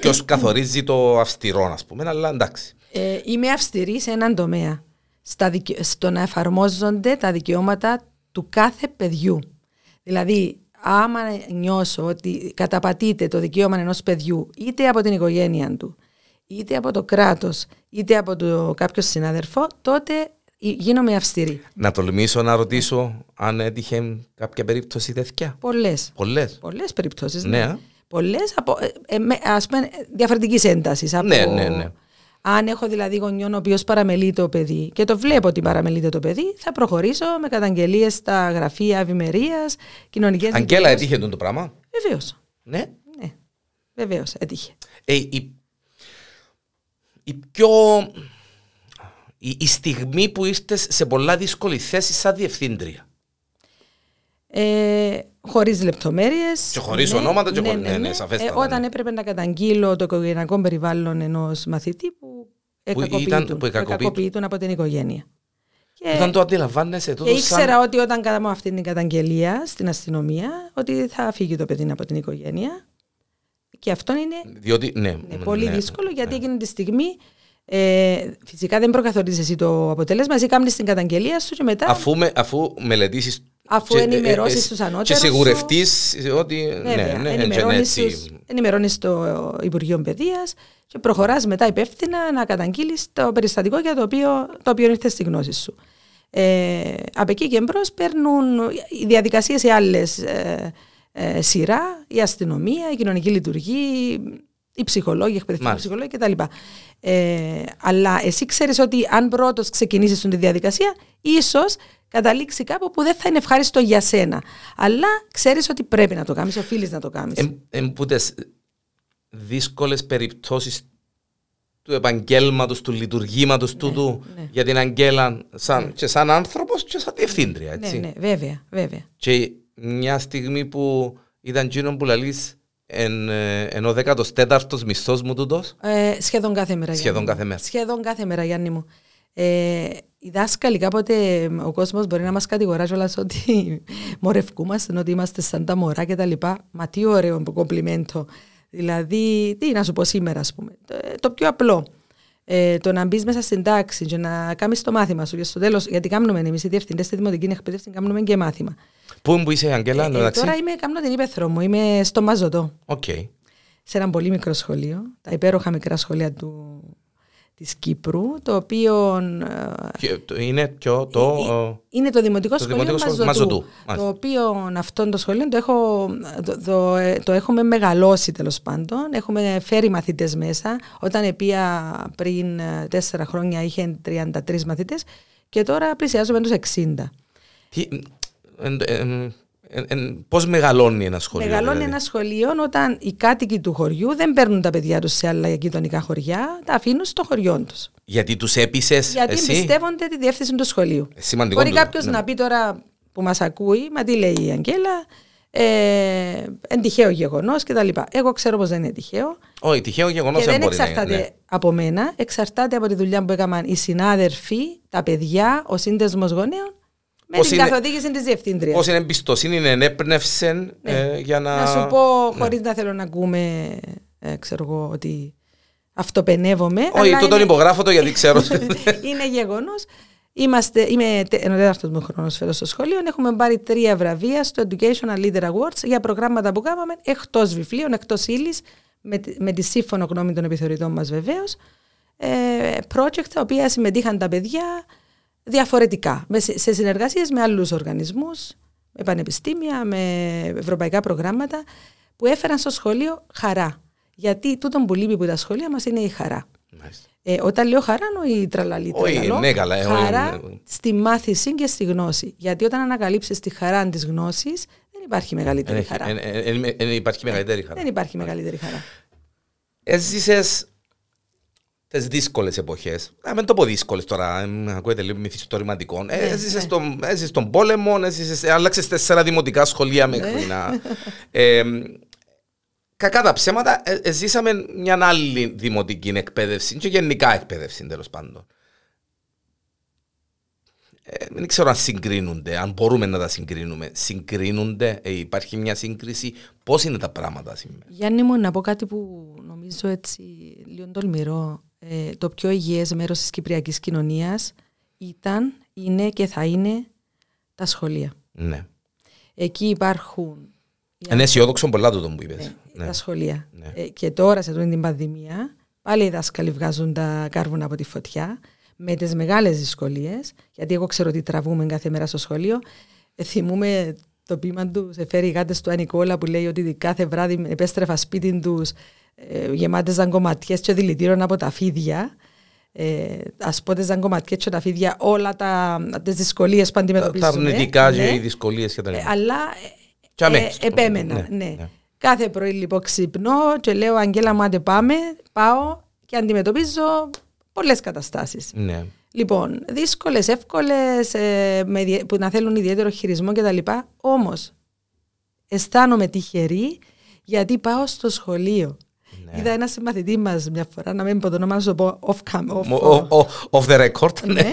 ποιος καθορίζει το αυστηρό, ας πούμε, αλλά εντάξει. Ε, είμαι αυστηρή σε έναν τομέα. Στα Στο να εφαρμόζονται τα δικαιώματα του κάθε παιδιού. Δηλαδή, άμα νιώσω ότι καταπατείται το δικαίωμα ενός παιδιού είτε από την οικογένεια του, είτε από το κράτος, είτε από το κάποιος συνάδελφο, τότε γίνομαι αυστηρή. Να τολμήσω να ρωτήσω αν έτυχε κάποια περίπτωση τέτοια. Πολλές. Πολλές. Πολλές περιπτώσεις. Ναι. ναι. Πολλές από ε, ε, ας πούμε, διαφορετικής έντασης. Από... Ναι, ναι, ναι. Αν έχω δηλαδή γονιόν ο οποίος παραμελεί το παιδί και το βλέπω ότι παραμελείται το παιδί, θα προχωρήσω με καταγγελίες στα γραφεία ευημερίας, κοινωνικές Αγγέλα, έτυχε το πράγμα; Βεβαίως. Ναι. ναι. Βεβαίως, έτυχε. Ε, η, η πιο η, η στιγμή που είστε σε πολλά δύσκολη θέση σαν διευθύντρια. Ε, χωρίς λεπτομέρειες. Και χωρίς ναι, ονόματα, και ναι, χωρί. Ναι, ναι, ναι, ε, όταν ναι. έπρεπε να καταγγείλω το οικογενειακό περιβάλλον ενός μαθητή που, εκακοποιητούν από την οικογένεια. Και, όταν το αντιλαμβάνεσαι τούτο. Και ήξερα σαν... ότι όταν κάναμε αυτή την καταγγελία στην αστυνομία, ότι θα φύγει το παιδί από την οικογένεια. Και αυτό είναι, Διότι, ναι, ναι, πολύ δύσκολο γιατί εκείνη τη στιγμή ε, φυσικά δεν προκαθορίζεις εσύ το αποτέλεσμα, εσύ κάνει την καταγγελία σου και μετά. Αφού, με, αφού μελετήσεις. Αφού ενημερώσεις ε, τους ανώτερους. Και σιγουρευτείς ότι. ναι, ναι, ενημερώνεις το Υπουργείο Παιδείας και προχωράς μετά υπεύθυνα να καταγγείλεις το περιστατικό για το οποίο, το οποίο ήρθε στη γνώση σου. Ε, από εκεί και μπρος παίρνουν οι διαδικασίες σε άλλες ε, ε, σειρά, η αστυνομία, η κοινωνική λειτουργία, οι ψυχολόγοι, οι εκπαιδευτικοί ψυχολόγοι κτλ. Ε, αλλά εσύ ξέρεις ότι αν πρώτος ξεκινήσεις τη διαδικασία, ίσως καταλήξει κάπου που δεν θα είναι ευχάριστο για σένα. Αλλά ξέρεις ότι πρέπει να το κάνεις, οφείλεις να το κάνεις. Εν δύσκολες περιπτώσεις του επαγγέλματος, του λειτουργήματος ναι, τούτου ναι. για την Αγγέλα σαν, ναι. και σαν άνθρωπος και σαν διευθύντρια. Έτσι. Ναι, ναι, βέβαια, βέβαια. Και μια στιγμή που ήταν εκείνο που λαλείς Εν, ε, ενώ δέκατος τέταρτος μισθός μου τούτος. Ε, σχεδόν κάθε μέρα. Σχεδόν κάθε μέρα. Σχεδόν κάθε μέρα, Γιάννη μου. Ε, οι δάσκαλοι κάποτε ο κόσμος μπορεί να μας κατηγορά όλα ότι μορευκούμαστε, ότι είμαστε σαν τα μωρά κτλ. Μα τι ωραίο κομπλιμέντο. Δηλαδή, τι να σου πω σήμερα, ας πούμε. Το, το πιο απλό. Ε, το να μπεις μέσα στην τάξη και να κάνεις το μάθημα σου και στο τέλος, γιατί κάνουμε εμείς οι διευθυντές στη δημοτική εκπαίδευση, κάνουμε και μάθημα. Πού είσαι, Αγγέλα, ε, ε, Τώρα είμαι, κάνω την ύπεθρο μου, είμαι στο Μαζωτό. Okay. Σε ένα πολύ μικρό σχολείο, τα υπέροχα μικρά σχολεία του, της Κύπρου, το οποίο... Ε, είναι, ποιο, το, είναι το Δημοτικό το Σχολείο Μαζωτού, Μαζωτού, το οποίο αυτό το σχολείο το, έχω, το, το, το έχουμε μεγαλώσει τέλος πάντων, έχουμε φέρει μαθητές μέσα, όταν επία πριν τέσσερα χρόνια είχε 33 μαθητές και τώρα πλησιάζουμε τους 60. Τι, Πώς μεγαλώνει ένα σχολείο, Μεγαλώνει δηλαδή; ένα σχολείο όταν οι κάτοικοι του χωριού δεν παίρνουν τα παιδιά τους σε άλλα γειτονικά χωριά, τα αφήνουν στο χωριό τους. Γιατί τους έπεισες. Γιατί εσύ; εμπιστεύονται τη διεύθυνση του σχολείου. Ε, σημαντικό. Μπορεί κάποιος ναι. να πει τώρα που μας ακούει, μα τι λέει η Αγγέλα, ε, εν τυχαίο γεγονός κτλ. Εγώ ξέρω πως δεν είναι τυχαίο. Όχι, τυχαίο γεγονός δεν, δεν εξαρτάται ναι. από μένα, εξαρτάται από τη δουλειά που έκαναν οι συνάδελφοι, τα παιδιά, ο σύνδεσμος γονέων με την καθοδήγηση της διευθύντριας. Πόση εμπιστοσύνη ενέπνευσε ναι. ε, για να. Να σου πω, ναι. χωρίς να θέλω να ακούμε, ε, ξέρω εγώ, ότι αυτοπενεύομαι. Όχι, το τον υπογράφω το γιατί ξέρω. είναι γεγονός. Είμαστε, είμαι ο τέταρτο μου χρόνο φέτο στο σχολείο. Έχουμε πάρει τρία βραβεία στο Educational Leader Awards για προγράμματα που κάναμε εκτός βιβλίων, εκτός ύλης, με, με τη σύμφωνο γνώμη των επιθεωρητών μας βεβαίως. Ε, project τα οποία συμμετείχαν τα παιδιά διαφορετικά, σε συνεργασίες με άλλους οργανισμούς, με πανεπιστήμια, με ευρωπαϊκά προγράμματα που έφεραν στο σχολείο χαρά. Γιατί τούτο που λείπει από τα σχολεία μας είναι η χαρά. Ε, όταν λέω χαρά, η τραλαλή τραλαλό, ναι, καλά, χαρά ναι. στη μάθηση και στη γνώση. Γιατί όταν ανακαλύψεις τη χαρά της γνώσης, δεν υπάρχει μεγαλύτερη Δεν χαρά. έχει- εν- εν- εν- εν υπάρχει μεγαλύτερη χαρά. Δεν υπάρχει μεγαλύτερη χαρά. Έζησες τις δύσκολες εποχές. Να μην το πω δύσκολες τώρα, ε, μ, ακούγεται λίγο μυθιστορηματικό. Ε, Ναι, Έζησες ναι. τον, έζησες τον πόλεμο, έζησες, ε, άλλαξες τέσσερα δημοτικά σχολεία μέχρι Ναι. να... Ε, κακά τα ψέματα, ε, ε, ζήσαμε μια άλλη δημοτική εκπαίδευση και γενικά εκπαίδευση τέλος πάντων. Ε, δεν ξέρω αν συγκρίνονται, αν μπορούμε να τα συγκρίνουμε. Συγκρίνονται, ε, υπάρχει μια σύγκριση. Πώς είναι τα πράγματα σήμερα; Γιάννη μου, να πω κάτι που νομίζω έτσι λίγο τολμηρό. Ε, το πιο υγιές μέρος της κυπριακής κοινωνίας ήταν, είναι και θα είναι τα σχολεία. Ναι. Εκεί υπάρχουν οι Είναι αισιόδοξο πολλά τούτο που είπες. Ναι, τα σχολεία. Ναι. Ε, και τώρα σε αυτή την πανδημία, πάλι οι δάσκαλοι βγάζουν τα κάρβουνα από τη φωτιά με τις μεγάλες δυσκολίες, γιατί εγώ ξέρω ότι τραβούμε κάθε μέρα στο σχολείο. Ε, θυμούμε το ποίημα τους σε φέρει οι γάτες του Ανικόλα που λέει ότι κάθε βράδυ επέστρεφα σπίτι τους ε, γεμάτες ζαγκωματιές και δηλητήρων από τα φίδια. Ε, ας πω τις ζαγκωματιές και τα φίδια όλα τα, τις δυσκολίες που Τα, αντιμετωπίζουμε. τα αρνητικά Ναι. και οι δυσκολίες και τα Ε, λοιπά. αλλά Και ε, αμέσως. ε, επέμενα, Ναι, ναι, ναι. Κάθε πρωί λοιπόν ξυπνώ και λέω Αγγέλα μου άντε πάμε, πάω και αντιμετωπίζω πολλές καταστάσεις. Ναι. Λοιπόν, δύσκολες, εύκολες, ε, με ιδιαί- που να θέλουν ιδιαίτερο χειρισμό κτλ. Όμως, αισθάνομαι τυχερή γιατί πάω στο σχολείο. Ναι. Είδα ένα συμμαθητή μας μια φορά, να μην πω το όνομα, να σου το πω off cam. Off, Ο- ο- Off the record. ναι. Ναι.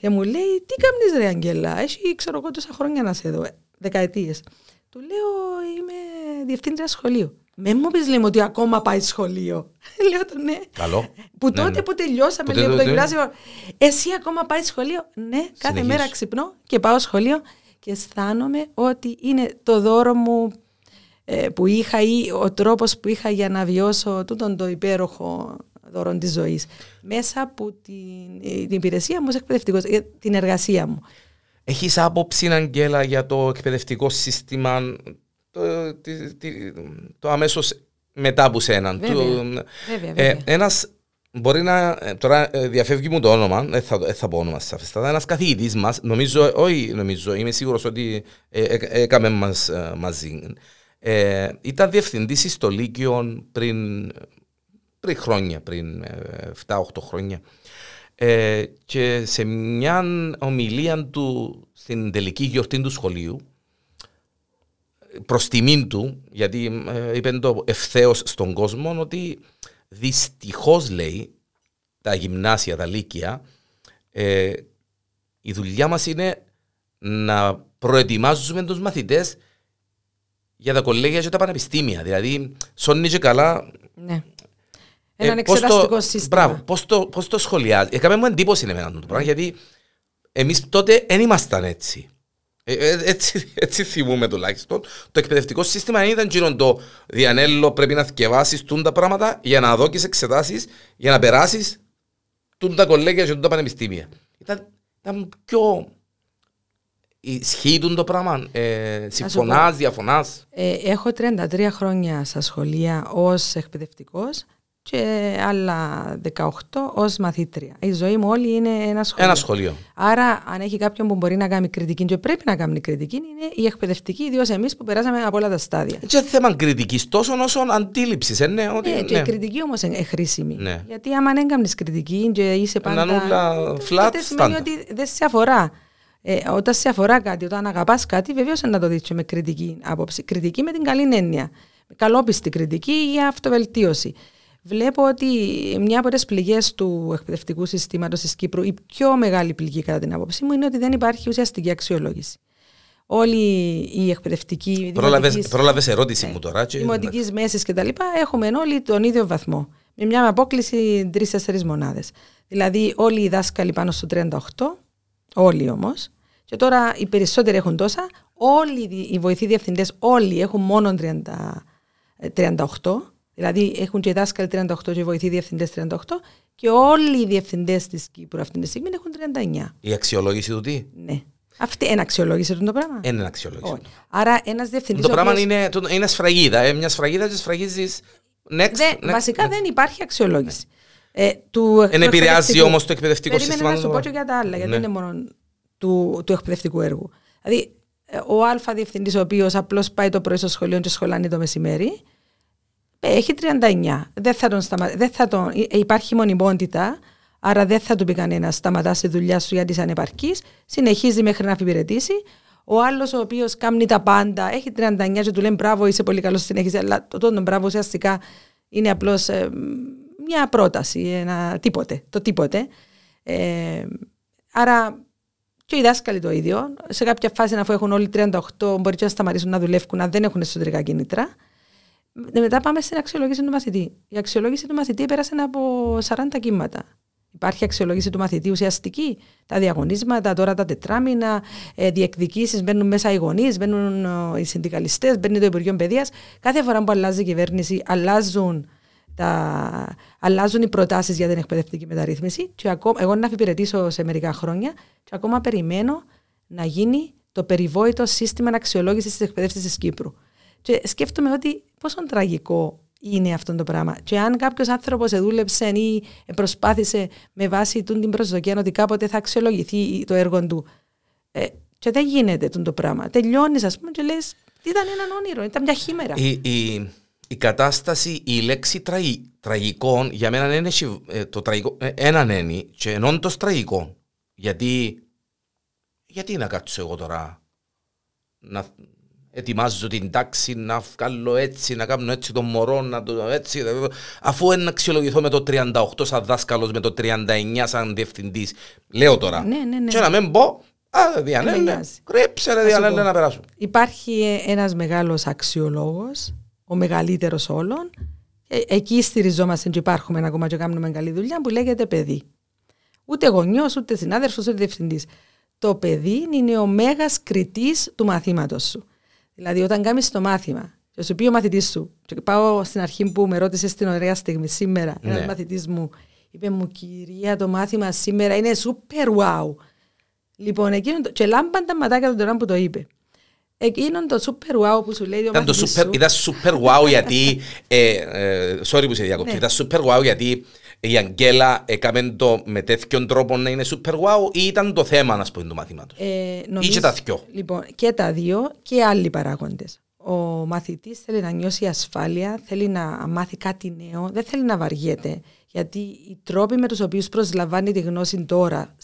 Και μου λέει, τι κάνεις ρε Αγγέλα, έχει ξέρω εγώ τόσα χρόνια να σε δω, ε, δεκαετίες. Του λέω, είμαι διευθύντρια σχολείου. Με μου πεις λέει μου ότι ακόμα πάει σχολείο. λέω του ναι. Καλό. Που Ναι, τότε ναι. που τελειώσαμε Που λέει, από τότε- το γυμνάσιο, εσύ ακόμα πάει σχολείο. Ναι, κάθε Συνεχίζω. μέρα ξυπνώ και πάω σχολείο και αισθάνομαι ότι είναι το δώρο μου ε, που είχα ή ο τρόπος που είχα για να βιώσω τούτον το υπέροχο δώρο της ζωής. Μέσα από την, ε, την υπηρεσία μου ως εκπαιδευτικός, ε, την εργασία μου. Έχεις άποψη, Αγγέλα, για το εκπαιδευτικό σύστημα το, τη- τη- το αμέσως μετά που σέναν. Βέβαια. Του- Βέβαια, Ε, βέβαια. ένας μπορεί να. ε, Τώρα ε, διαφεύγει μου το όνομα, δεν θα, δεν θα πω όνομα σαφέστατα. Ένας καθηγητής μας, νομίζω, όχι νομίζω, είμαι σίγουρος ότι ε, ε, έκαμε μας μαζί. Ε, ήταν διευθυντής στο Λύκειο πριν, πριν χρόνια, πριν ε, 7-8 χρόνια. Ε, και σε μια ομιλία του στην τελική γιορτή του σχολείου, προς τιμήν του, γιατί ε, είπε το ευθέως στον κόσμο, ότι δυστυχώς λέει τα γυμνάσια, τα λύκεια, ε, η δουλειά μας είναι να προετοιμάζουμε τους μαθητές για τα κολέγια και τα πανεπιστήμια. Δηλαδή, σώνει και καλά Ναι. ε, Έναν πώς το- εξεταστικό σύστημα. Μπράβο, πώς το, πώς το σχολιάζει. Έκαμε μου εντύπωση εμένα το πράγμα, γιατί εμείς τότε δεν ήμασταν έτσι. Ε, ε, έτσι, έτσι θυμούμε τουλάχιστον. Το εκπαιδευτικό σύστημα δεν ήταν γύρω το διανέλο πρέπει να θυκευάσεις τούν τα πράγματα για να δώκεις εξετάσεις, για να περάσεις τούν τα κολέγια και τούν τα πανεπιστήμια. Ήταν, ήταν πιο ισχύει τούν το πράγμα. Ε, συμφωνάς, διαφωνάς; Ε, έχω 33 χρόνια στα σχολεία ως εκπαιδευτικός και άλλα 18 ως μαθήτρια. Η ζωή μου όλη είναι ένα σχολείο. Ένα σχολείο. Άρα, αν έχει κάποιον που μπορεί να κάνει κριτική και πρέπει να κάνει κριτική, είναι η εκπαιδευτική, ιδίως εμείς που περάσαμε από όλα τα στάδια. Και θέμα κριτικής τόσο όσο αντίληψης. Ε, ναι, ότι, Ναι, και ναι. η κριτική όμως είναι χρήσιμη. Ναι. Γιατί άμα δεν κάνεις κριτική και είσαι πάντα. Να είναι όλα τότε flat, σημαίνει standard. ότι δεν σε αφορά. Ε, όταν σε αφορά κάτι, όταν αγαπάς κάτι, βεβαίως να το δεις με κριτική άποψη. Κριτική με την καλή έννοια. Καλόπιστη κριτική για αυτοβελτίωση. Βλέπω ότι μια από τις πληγές του εκπαιδευτικού συστήματος της Κύπρου, η πιο μεγάλη πληγή κατά την άποψή μου, είναι ότι δεν υπάρχει ουσιαστική αξιολόγηση. Όλοι οι εκπαιδευτικοί. Πρόλαβες, δημοτικής- πρόλαβες ερώτηση μου τώρα. Και... δημοτικής μέσης κτλ. έχουμε όλοι τον ίδιο βαθμό. Με μια απόκληση τρει-τέσσερι μονάδες. Δηλαδή, όλοι οι δάσκαλοι πάνω στο 38, όλοι όμως, και τώρα οι περισσότεροι έχουν τόσα, όλοι οι- οι βοηθοί διευθυντές, όλοι έχουν μόνο 30, ε, 38. Δηλαδή, έχουν και οι δάσκαλοι 38 και οι βοηθοί διευθυντές 38, και όλοι οι διευθυντές της Κύπρου αυτή τη στιγμή έχουν 39. Η αξιολόγηση του τι; Ναι. Αυτή είναι αξιολόγηση του το πράγμα; Δεν είναι αξιολόγηση. Όχι. Άρα, ένας διευθυντής. Το πράγμα είναι, το- είναι σφραγίδα. Ε, μια σφραγίδα και σφραγίζεις next. Δεν, next, βασικά next. δεν υπάρχει αξιολόγηση. Ε, του, Εν του επηρεάζει εκπαιδευτικού. όμως το εκπαιδευτικό Περίμενε σύστημα. να σου πω και για τα άλλα, γιατί Ναι. δεν είναι μόνο του, του εκπαιδευτικού έργου. Δηλαδή, ε, ο Α διευθυντής, ο οποίος απλώς πάει το πρωί στο σχολείο και σχολάνει το μεσημέρι, έχει 39. Δεν θα τον σταμα... δεν θα τον... Υπάρχει μονιμότητα, άρα δεν θα του πει κανένας σταματά τη δουλειά σου γιατί είσαι ανεπαρκής. Συνεχίζει μέχρι να αφιπηρετήσει. Ο άλλος, ο οποίος κάνει τα πάντα, έχει 39 και του λένε μπράβο, είσαι πολύ καλός, συνέχισε. Αλλά το τον μπράβο ουσιαστικά είναι απλώς ε, μια πρόταση, ένα τίποτε. Το τίποτε. Ε, άρα και οι δάσκαλοι το ίδιο. Σε κάποια φάση, αφού έχουν όλοι 38, μπορεί να σταματήσουν να δουλεύουν αν δεν έχουν εσωτερικά κίνητρα. Μετά πάμε στην αξιολόγηση του μαθητή. Η αξιολόγηση του μαθητή πέρασε από 40 κύματα. Υπάρχει αξιολόγηση του μαθητή ουσιαστική. Τα διαγωνίσματα, τώρα τα τετράμινα, ε, διεκδικήσεις, μπαίνουν μέσα οι γονείς, μπαίνουν ε, οι συνδικαλιστές, μπαίνει το Υπουργείο Παιδείας. Κάθε φορά που αλλάζει η κυβέρνηση, αλλάζουν, τα, αλλάζουν οι προτάσεις για την εκπαιδευτική μεταρρύθμιση. Και ακόμα, εγώ να αφιπηρετήσω σε μερικά χρόνια και ακόμα περιμένω να γίνει το περιβόητο σύστημα αξιολόγηση της εκπαίδευσης της Κύπρου. Και σκέφτομαι ότι πόσο τραγικό είναι αυτό το πράγμα. Και αν κάποιος άνθρωπος δούλεψε ή προσπάθησε με βάση την προσδοκία ότι κάποτε θα αξιολογηθεί το έργο του. Ε, και δεν γίνεται το πράγμα. Τελειώνεις, ας πούμε, και λες, ήταν ένα όνειρο, ήταν μια χήμερα. Η, η, η κατάσταση, η λέξη τραγ, τραγικό, για μένα είναι ε, το τραγικό, ε, έναν είναι, και ενώ το τραγικό. Γιατί, γιατί να κάτσω εγώ τώρα να, ετοιμάζω την τάξη να βγάλω έτσι, να κάνω έτσι το μωρό, να το έτσι, αφού να αξιολογηθώ με το 38 σαν δάσκαλος, με το 39 σαν διευθυντής. Λέω τώρα. Ναι, ναι, ναι. Και να μην πω, α, διανέλε, κρέψε ρε διανέλε να περάσω. Υπάρχει ένας μεγάλος αξιολόγος, ο μεγαλύτερος όλων, ε, εκεί στηριζόμαστε και υπάρχουμε ακόμα και κάνουμε καλή δουλειά, που λέγεται παιδί. Ούτε γονιός, ούτε συνάδελφος, ούτε διευθυντής. Το παιδί είναι ο μέγας κριτής του μαθήματος σου. Δηλαδή, όταν κάνεις το μάθημα, και σου πει ο μαθητής σου, και πάω στην αρχή που με ρώτησες στην ωραία στιγμή σήμερα, ναι. ένα μαθητής μου είπε μου, κυρία, το μάθημα σήμερα είναι super wow. Λοιπόν, εκείνο το, και λάμπαν τα ματάκια του τώρα που το είπε. Εκείνο το super wow που σου λέει ο ήταν το super, σου. Ήταν super wow γιατί, ε, ε, sorry που σε διακόπτω, ναι. ήταν super wow γιατί η Αγγέλα έκαμε το με τέτοιον τρόπο να είναι super wow ή ήταν το θέμα να πούμε του μαθήματος; Ε, νομίζω, ή και τα δυο. Λοιπόν, και τα δύο και άλλοι παράγοντες. Ο μαθητής θέλει να νιώσει ασφάλεια, θέλει να μάθει κάτι νέο, δεν θέλει να βαριέται. Γιατί οι τρόποι με τους οποίους προσλαμβάνει τη γνώση τώρα,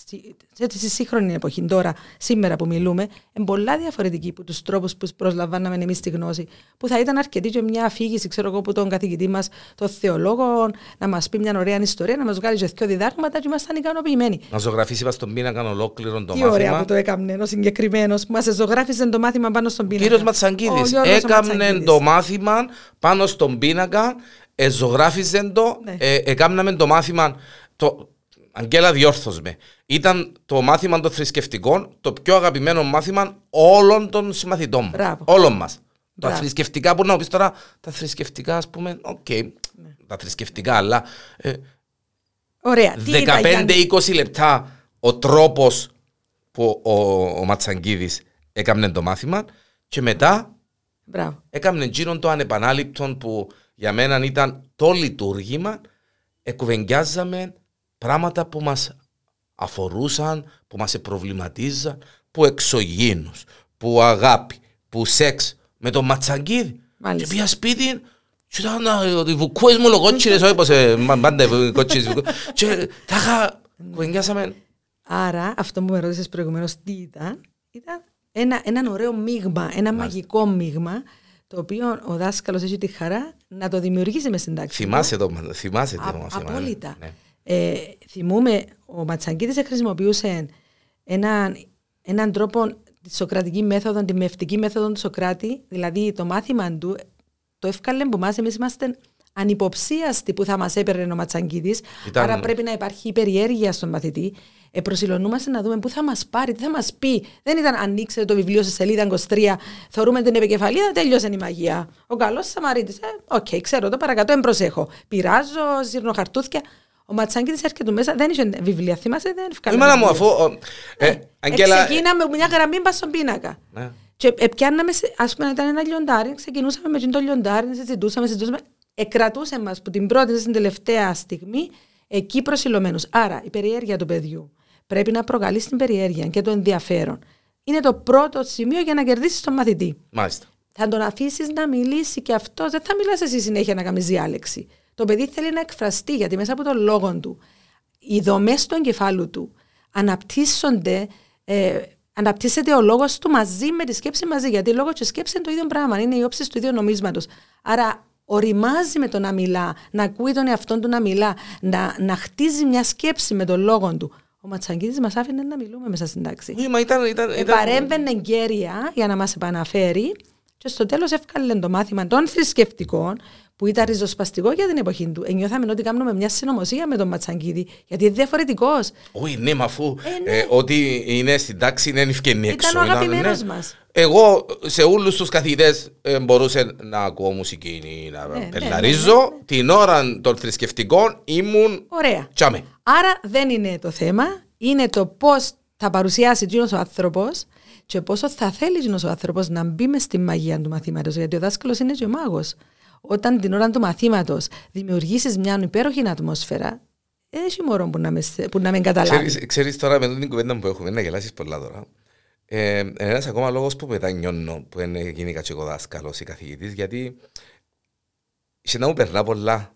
στη σύγχρονη εποχή, τώρα, σήμερα που μιλούμε, είναι πολλά διαφορετικοί από τους τρόπους που προσλαμβάναμε εμείς τη γνώση. Που θα ήταν αρκετή και μια αφήγηση, ξέρω εγώ, που τον καθηγητή μας, τον θεολόγο, να μας πει μια ωραία ιστορία, να μας βγάλει και δύο διδάγματα και ήμασταν ικανοποιημένοι. Να ζωγραφίσει μας τον πίνακα ολόκληρο το Τι μάθημα. Τι ωραία που το έκαμνε, ο συγκεκριμένος που μας ζωγράφιζε το μάθημα πάνω στον πίνακα. Κύριος Ματσαγκίδη έκαμνε το μάθημα πάνω στον πίνακα εζωγράφιζε το, ναι. ε, έκαναμε το μάθημα, το, Αγγέλα διόρθωσε με. Ήταν το μάθημα των θρησκευτικών το πιο αγαπημένο μάθημα όλων των συμμαθητών μου. Όλων μας. Τα θρησκευτικά που να πεις τώρα, τα θρησκευτικά ας πούμε, OK, okay, ναι. τα θρησκευτικά, αλλά ε, Ωραία. 15-20 λεπτά ο τρόπος που ο, ο Ματσαγκίδης έκανε το μάθημα και μετά Μπράβο. έκανε εκείνον το ανεπανάληπτο που για μένα ήταν το λειτουργήμα, εκουβεντιάζαμε πράγματα που μας αφορούσαν, που μας προβληματίζαν, που εξωγήνους, που αγάπη, που σεξ, με τον ματσαγκίδι. Και πήγα σπίτι και ήταν οι βουκούες μου λογότσιρες, όπως πάντα οι κότσιρες Και τα είχα, κουβεντιάσαμε. Άρα, αυτό που με ρώτησες προηγουμένως τι ήταν, ήταν ένα, έναν ωραίο μείγμα, ένα μαγικό μείγμα το οποίο ο δάσκαλος έχει τη χαρά να το δημιουργήσει μες στην τάξη. Θυμάσαι το, θυμάσαι το μάθημα. Απόλυτα. Ναι. Ε, θυμούμε, ο Ματσαγκίδης χρησιμοποιούσε έναν, έναν τρόπο τη σοκρατική μέθοδο, τη μαιευτική μέθοδο του Σοκράτη, δηλαδή το μάθημα του, το έφκαλλε που εμάς εμείς είμαστε ανυποψίαστοι που θα μας έπαιρνε ο Ματσαγκίδης. Ήταν... Άρα πρέπει να υπάρχει περιέργεια στον μαθητή ε, προσηλωνούμαστε να δούμε πού θα μας πάρει, τι θα μας πει. Δεν ήταν ανοίξτε το βιβλίο σε σελίδα 23, θεωρούμε την επικεφαλίδα, τέλειωσε η μαγεία. Ο καλός Σαμαρίτης. Ε, OK, okay, ξέρω το παρακατώ, εν προσέχω. Πειράζω, σύρνω χαρτούθια. Ο Ματσάγκη έρχεται μέσα, δεν είχε βιβλία, θυμάσαι, δεν έφκαλλε. Εμένα μου, αφού. Ε, ε, Αγγέλα... Ξεκίναμε με μια γραμμή πα στον πίνακα. Ναι. Και ε, πιάνναμε, ας πούμε, ήταν ένα λιοντάρι, ξεκινούσαμε με το λιοντάρι, συζητούσαμε, συζητούσαμε. Εκρατούσε μας που την πρώτη στην τελευταία στιγμή εκεί προσιλωμένου. Άρα η περιέργεια του παιδιού, πρέπει να προκαλείς την περιέργεια και το ενδιαφέρον. είναι το πρώτο σημείο για να κερδίσεις τον μαθητή. Μάλιστα. Θα τον αφήσεις να μιλήσει και αυτό. Δεν θα μιλάς εσύ συνέχεια να κάνεις διάλεξη. Το παιδί θέλει να εκφραστεί γιατί μέσα από τον λόγο του, οι δομές του εγκεφάλου του αναπτύσσονται. Ε, αναπτύσσεται ο λόγος του μαζί με τη σκέψη μαζί. Γιατί λόγο και σκέψη είναι το ίδιο πράγμα. Είναι η όψη του ίδιου νομίσματος. Άρα οριμάζει με το να μιλά, να ακούει τον εαυτό του να μιλά, να, να χτίζει μια σκέψη με τον λόγο του. Ο Ματσαγκίδη μας άφηνε να μιλούμε μέσα στην τάξη. Μα ήταν, ήταν, Ε, ήταν... Παρέμβαινε γκέρια για να μας επαναφέρει και στο τέλος έβγαλε το μάθημα των θρησκευτικών που ήταν ριζοσπαστικό για την εποχή του. Ενιώθαμε ότι κάνουμε μια συνωμοσία με τον Ματσαγκίδη, γιατί είναι διαφορετικός. Όχι, ναι, μα αφού Ε, ναι. ε, ότι είναι στην τάξη είναι ευκαινή έξω. Ήταν ο ήταν, αγαπημένος ναι. μας. Εγώ σε όλους τους καθηγητές ε, μπορούσα να ακούω μουσική ή να ναι, πελαρίζω. ναι, ναι, ναι. Την ώρα των θρησκευτικών ήμουν Ωραία. τσάμε. Άρα δεν είναι το θέμα, είναι το πώς θα παρουσιάσει εκείνος ο άνθρωπος και πόσο θα θέλει εκείνος ο άνθρωπος να μπει μες στη μαγεία του μαθήματος. Γιατί ο δάσκαλος είναι και ο μάγος. Όταν την ώρα του μαθήματος δημιουργήσεις μια υπέροχη ατμόσφαιρα, δεν έχει μωρό που να μες, που να με καταλάβεις. Ξέρεις, ξέρεις τώρα με την κουβέντα που έχουμε, να γελάσεις πολλά τώρα. Ε, ένας ακόμα λόγος που μετανιώνω που είναι γενικά και εγώ δάσκαλος ή καθηγητής, γιατί είσαι να μου περνά πολλά.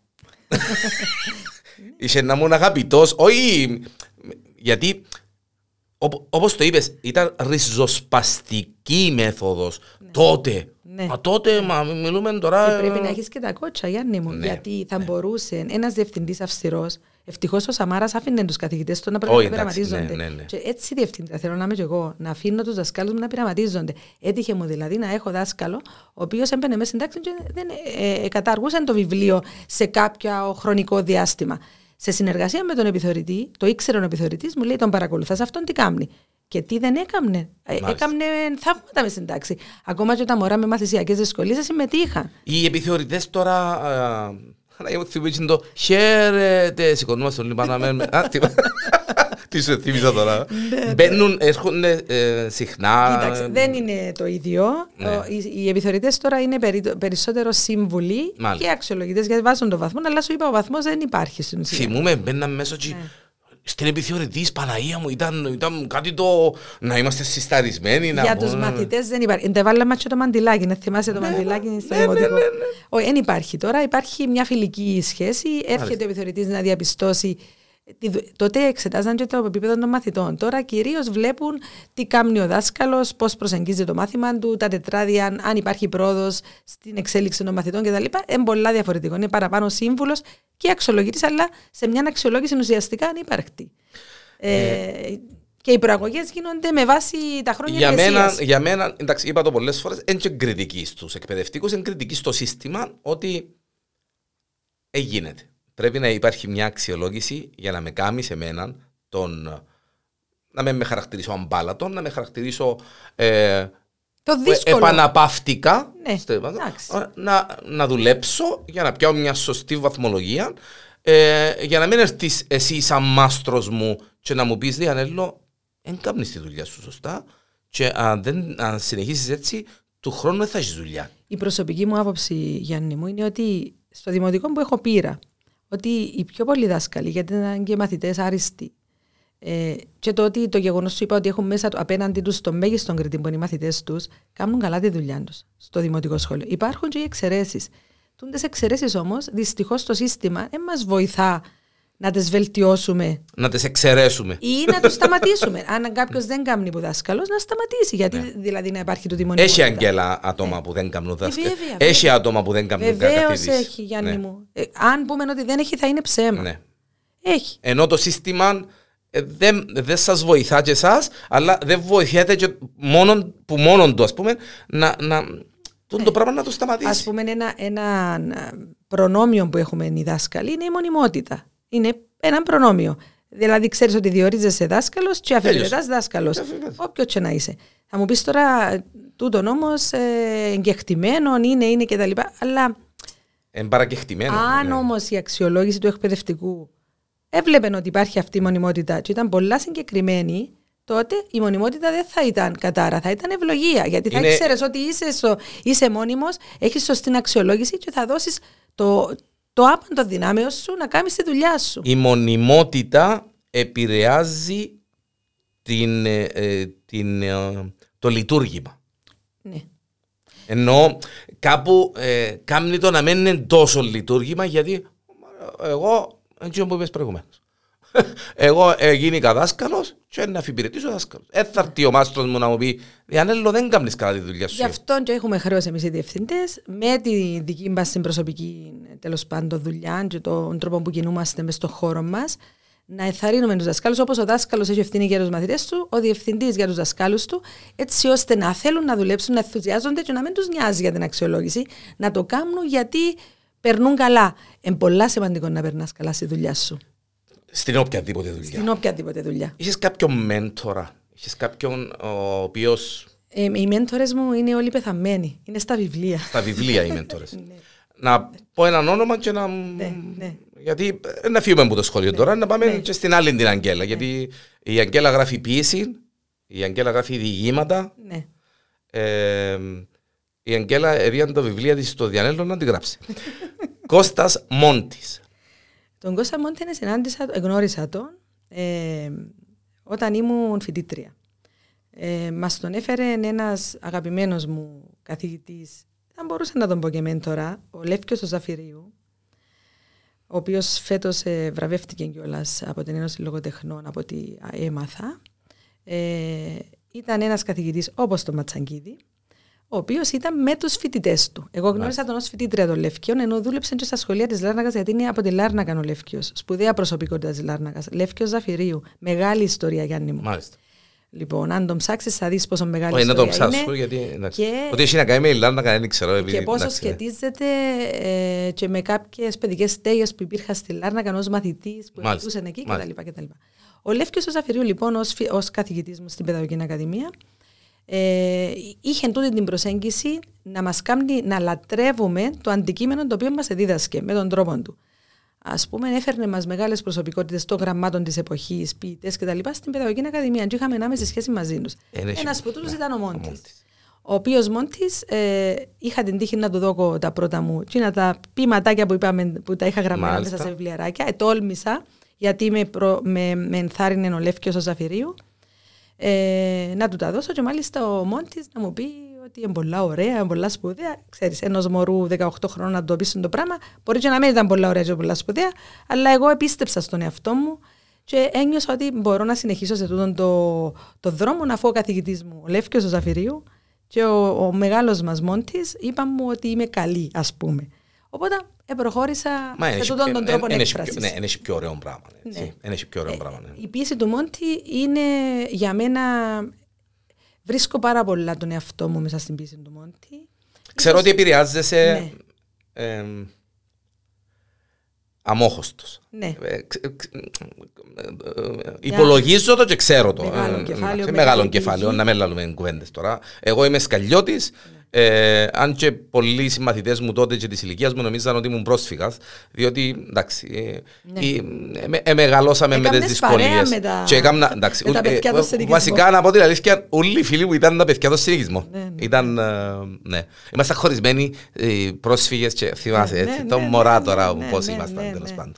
είσαι να μου αγαπητός, όχι γιατί Όπω όπως το είπες, ήταν ριζοσπαστική η μέθοδος τότε. Ναι. Μα τότε, μα μιλούμε τώρα... Και πρέπει να έχεις και τα κότσα, Γιάννη μου. Ναι, γιατί θα μπορούσε ένας διευθυντής αυστηρός, ευτυχώς ο Σαμάρας άφηνε τους καθηγητές του να πρέπει Όχι, να εντάξει, πειραματίζονται. ναι, ναι, ναι. Και έτσι διευθύντρια θέλω να είμαι και εγώ, να αφήνω τους δασκάλους μου να πειραματίζονται. Έτυχε μου δηλαδή να έχω δάσκαλο, ο οποίος έμπαινε μέσα στην τάξη και δεν ε, ε, καταργούσαν το βιβλίο σε κάποιο χρονικό διάστημα. Σε συνεργασία με τον επιθεωρητή, το ήξερε ο επιθεωρητής, μου λέει: Τον παρακολουθάς αυτόν τι κάνει. Και τι δεν έκαμνε. Ε, Μάλιστα. έκαμνε θαύματα μες στην τάξη. Ακόμα και τα μωρά με μαθησιακές δυσκολίες συμμετείχαν. Οι επιθεωρητές τώρα... α, Αλλά μου θυμίζει το χαίρετε, σηκωνούμαστε όλοι πάνω με... Α, τι- Τι σου θύμιζα τώρα. Μπαίνουν, έρχονται ε, συχνά. Κοίταξε, δεν είναι το ίδιο. Ναι. Ο- Οι, οι επιθεωρητές τώρα είναι περί- περισσότερο σύμβουλοι Μάλιστα. και αξιολογητές γιατί βάζουν το βαθμό, αλλά σου είπα ο βαθμός δεν υπάρχει στην ουσία. Θυμούμε, μπαίναμε μέσα και Ναι. Στην επιθεωρητής Παναγία μου ήταν, ήταν κάτι το να είμαστε συσταρισμένοι. να Για πούμε. του μαθητές δεν υπάρχει. Δεν βάλαμε και το μαντιλάκι. Να θυμάσαι το μαντιλάκι στο δημοτικό. Όχι, δεν υπάρχει τώρα. Υπάρχει μια φιλική σχέση. Έρχεται ο επιθεωρητής να διαπιστώσει. Τη δου- Τότε εξετάζαν και το επίπεδο των μαθητών. Τώρα κυρίως βλέπουν τι κάνει ο δάσκαλος, πώς προσεγγίζει το μάθημα του, τα τετράδια, αν- αν υπάρχει πρόοδος στην εξέλιξη των μαθητών κτλ. Είναι πολλά διαφορετικό. Είναι παραπάνω σύμβουλος και αξιολογητής, αλλά σε μια αξιολόγηση ουσιαστικά ανύπαρκτη. Ε, και οι προαγωγές γίνονται με βάση τα χρόνια Για μένα, εργασίας. για μένα, εντάξει, είπα το πολλές φορές, είναι και κριτική στους εκπαιδευτικούς, είναι κριτική στο σύστημα ότι έγινε. Πρέπει να υπάρχει μια αξιολόγηση για να με κάνει σε μένα τον. να με, με χαρακτηρίσω αμπάλατον, να με χαρακτηρίσω ε, Το δύσκολο. επαναπαύτικα Ναι, στο επάνω, εντάξει. να, να δουλέψω για να πιάω μια σωστή βαθμολογία ε, για να μην έρθεις εσύ σαν μάστρος μου και να μου πεις Διανέλο δεν κάνεις τη δουλειά σου σωστά και αν, δεν, αν συνεχίσεις έτσι του χρόνου δεν θα έχεις δουλειά. Η προσωπική μου άποψη, Γιάννη μου, είναι ότι στο δημοτικό που έχω πείρα, ότι οι πιο πολλοί δάσκαλοι, γιατί ήταν και μαθητές άριστοι, ε, και το ότι το γεγονός σου είπα ότι έχουν μέσα του- απέναντι τους το μέγιστο κριτή που είναι οι μαθητές τους, κάνουν καλά τη δουλειά τους στο δημοτικό σχολείο. Υπάρχουν και οι εξαιρέσεις. Τούντες εξαιρέσεις όμως, δυστυχώς το σύστημα δεν μας βοηθά να τις βελτιώσουμε Να τις εξαιρέσουμε. ή να το σταματήσουμε. Αν κάποιος δεν κάνει που δάσκαλο, να σταματήσει. Γιατί δηλαδή να υπάρχει το τιμόνι. Έχει αγγέλα άτομα που δεν κάνουν δάσκαλα. Ε, βέβαια, Έχει άτομα που δεν κάνουν Βεβαίως καθηγητής. έχει, Γιάννη Ναι. μου. Ε, αν πούμε ότι δεν έχει, θα είναι ψέμα. Ναι. Έχει. Ενώ το σύστημα ε, δεν, δεν σας βοηθά και εσάς, αλλά δεν βοηθάτε και μόνον, που μόνον του, ας πούμε, να, να, το, το πράγμα να το σταματήσει. Α πούμε, ένα, ένα προνόμιο που έχουμε οι δάσκαλοι είναι η μονιμότητα. Είναι ένα προνόμιο. Δηλαδή, ξέρεις ότι διορίζεσαι δάσκαλος και αφιερετά δάσκαλος. Αφιερετάς. Όποιος και να είσαι. Θα μου πεις τώρα, τούτον όμως ε, εγκεχτημένο είναι, είναι κτλ. Αλλά Είναι παρακεχτημένο. αν ναι. όμως η αξιολόγηση του εκπαιδευτικού έβλεπε ότι υπάρχει αυτή η μονιμότητα και ήταν πολλά συγκεκριμένη, τότε η μονιμότητα δεν θα ήταν κατάρα, θα ήταν ευλογία. Γιατί θα Είναι- ήξερες ότι είσαι, σο, είσαι μόνιμος, έχεις σωστή αξιολόγηση και θα δώσεις το, το άπαντο δυνάμειο σου να κάνει τη δουλειά σου. Η μονιμότητα επηρεάζει την, ε, ε, την, ε, το λειτουργήμα. Ναι. Ενώ κάπου ε, κάνει το να μην είναι τόσο λειτουργήμα γιατί εγώ, έτσι που είπες προηγουμένως, εγώ ε, γίνηκα δάσκαλος και να αφιπηρετήσω δάσκαλος. Έτσι έρθει ο μάστρος μου να μου πει Διανέλο, δεν κάνεις καλά τη δουλειά σου. Γι' αυτό και έχουμε χρέος εμείς οι διευθυντέ με τη δική μας την προσωπική τέλος πάντων δουλειά και τον τρόπο που κινούμαστε μες στον χώρο μας να εθαρρύνουμε τους δασκάλους όπως ο δάσκαλος έχει ευθύνη για τους μαθητές του, ο διευθυντής για τους δασκάλους του, έτσι ώστε να θέλουν να δουλέψουν, να ενθουσιάζονται και να μην τους νοιάζει για την αξιολόγηση, να το κάνουν γιατί περνούν καλά. Είναι πολλά σημαντικό να περνάς καλά στη δουλειά σου. Στην οποιαδήποτε δουλειά. Στην οποιαδήποτε δουλειά. Είχες κάποιον μέντορα, είχες κάποιον ο οποίο. Ε, οι μέντορες μου είναι όλοι πεθαμένοι. Είναι στα βιβλία. Στα βιβλία οι μέντορες. ναι. Να πω έναν όνομα και να. Ναι, ναι. Γιατί ε, να φύγουμε από το σχολείο ναι, τώρα, να πάμε ναι. και στην άλλη την Αγγέλα. Γιατί η Αγγέλα γράφει ποιήση, η Αγγέλα γράφει διηγήματα. Ναι. Ε, η Αγγέλα ερίαν το βιβλίο της στο Διανέλο να την γράψει. Κώστας Μόντης. Τον Κώστα Μόντενες συνάντησα, γνώρισα τον ε, όταν ήμουν φοιτήτρια. Ε, μας τον έφερε ένας αγαπημένος μου καθηγητής, θα μπορούσα να τον πω και μέντορα, ο Λεύκιος ο Ζαφυρίου, ο οποίος φέτος ε, βραβεύτηκε κιόλας από την Ένωση Λογοτεχνών, από ό,τι έμαθα. Ε, ήταν ένας καθηγητής όπως τον Ματσαγκίδη, ο οποίος ήταν με τους φοιτητές του. Εγώ γνώρισα τον ως φοιτήτρια των Λευκιών, ενώ δούλεψε και στα σχολεία της Λάρνακα, γιατί είναι από τη Λάρνακα ο Λευκιό. Σπουδαία προσωπικότητα της Λάρνακα. Λευκιό Ζαφυρίου. Μεγάλη ιστορία, Γιάννη μου. Μάλιστα. Λοιπόν, αν τον ψάξεις, θα δεις πόσο μεγάλη Όχι, ιστορία. να τον ψάξω, είναι. γιατί. Και... Ότι έχει να κάνει με η Λάρνακα, δεν ξέρω. Επειδή, Και πόσο εντάξει, ναι. σχετίζεται ε, και με κάποιες παιδικές στέγες που υπήρχαν στη Λάρνακα ω μαθητής που Μάλιστα. εργαζούσαν εκεί Μάλιστα. κτλ. Ο Λεύκιο ο Ζαφυρίου, λοιπόν, ως καθηγητής μου στην Παιδαγωγική Ακαδημία, ε, είχε τούτη την προσέγγιση να μας κάνει να λατρεύουμε το αντικείμενο το οποίο μας δίδασκε με τον τρόπο του. Α πούμε, έφερνε μας μεγάλες προσωπικότητες των γραμμάτων της εποχής, ποιητές κτλ. στην Παιδαγωγική Ακαδημία. Και είχαμε άμεση σχέση μαζί τους. Ένα Ένα έχει- από τούτου ναι, ήταν ο ο Μόντι. Μόντης. Ο οποίος Μόντι ε, είχα την τύχη να του δω τα πρώτα μου. Τι είναι τα ποιηματάκια που, είπαμε, που τα είχα γραμμένα Μάλιστα. μέσα σε βιβλιαράκια. Ετόλμησα, γιατί με, προ, με, με ενθάρρυνε ο Λεύκιο ο Ζαφυρίου. Ε, να του τα δώσω και μάλιστα ο Μόντι να μου πει ότι είναι πολλά ωραία, είναι πολλά σπουδαία. Ξέρεις, ενός μωρού 18 χρόνων να το πείσουν το πράγμα, μπορεί και να μην ήταν πολλά ωραία και πολλά σπουδαία, αλλά εγώ επίστεψα στον εαυτό μου και ένιωσα ότι μπορώ να συνεχίσω σε τούτον το, το δρόμο αφού ο καθηγητής μου, ο Λεύκιος ο Ζαφυρίου και ο, ο μεγάλος μας Μόντι είπαν μου ότι είμαι καλή, ας πούμε. Οπότε ε, προχώρησα Μα σε είναι τούτον τον τρόπο πιο, έκφραση. ναι, είναι πιο ωραίο πράγμα. έτσι. Ναι. Είναι πιο ωραίο πράγμα. ναι. Η πίεση του Μόντι είναι για μένα. Βρίσκω πάρα πολλά τον εαυτό μου μέσα στην πίεση του Μόντι. Ξέρω ότι επηρεάζεσαι Ναι. εμ, αμόχωστος. Ναι. Ε, ξε- ξε- ε, Υπολογίζω το και ξέρω το. Μεγάλο Ε, κεφάλαιο, εντάξει, μεγάλη Μεγάλο πηγή. κεφάλαιο, να μην λαλούμε κουβέντες τώρα. Εγώ είμαι σκαλιώτης. Ε, αν και πολλοί συμμαθητές μου τότε και της ηλικίας μου νομίζαν ότι ήμουν πρόσφυγας, διότι εντάξει, ε, Ναι. ε, ε, ε, μεγαλώσαμε με τις Έκαμνες παρέα δυσκολίες. με τα- Και έκαμνα, εντάξει, με τα ου- παιδιά των ε, συνοικισμών. βασικά να πω την αλήθεια, όλοι οι φίλοι μου ήταν τα παιδιά των συνοικισμών. Ναι, ναι. Ήταν, ε, ναι. Ήμασταν χωρισμένοι ε, πρόσφυγες και θυμάσαι Ναι, έτσι, ναι, το ναι, μωρά ναι, τώρα ναι, πώς ναι, ήμασταν ναι, τέλος ναι. πάντων.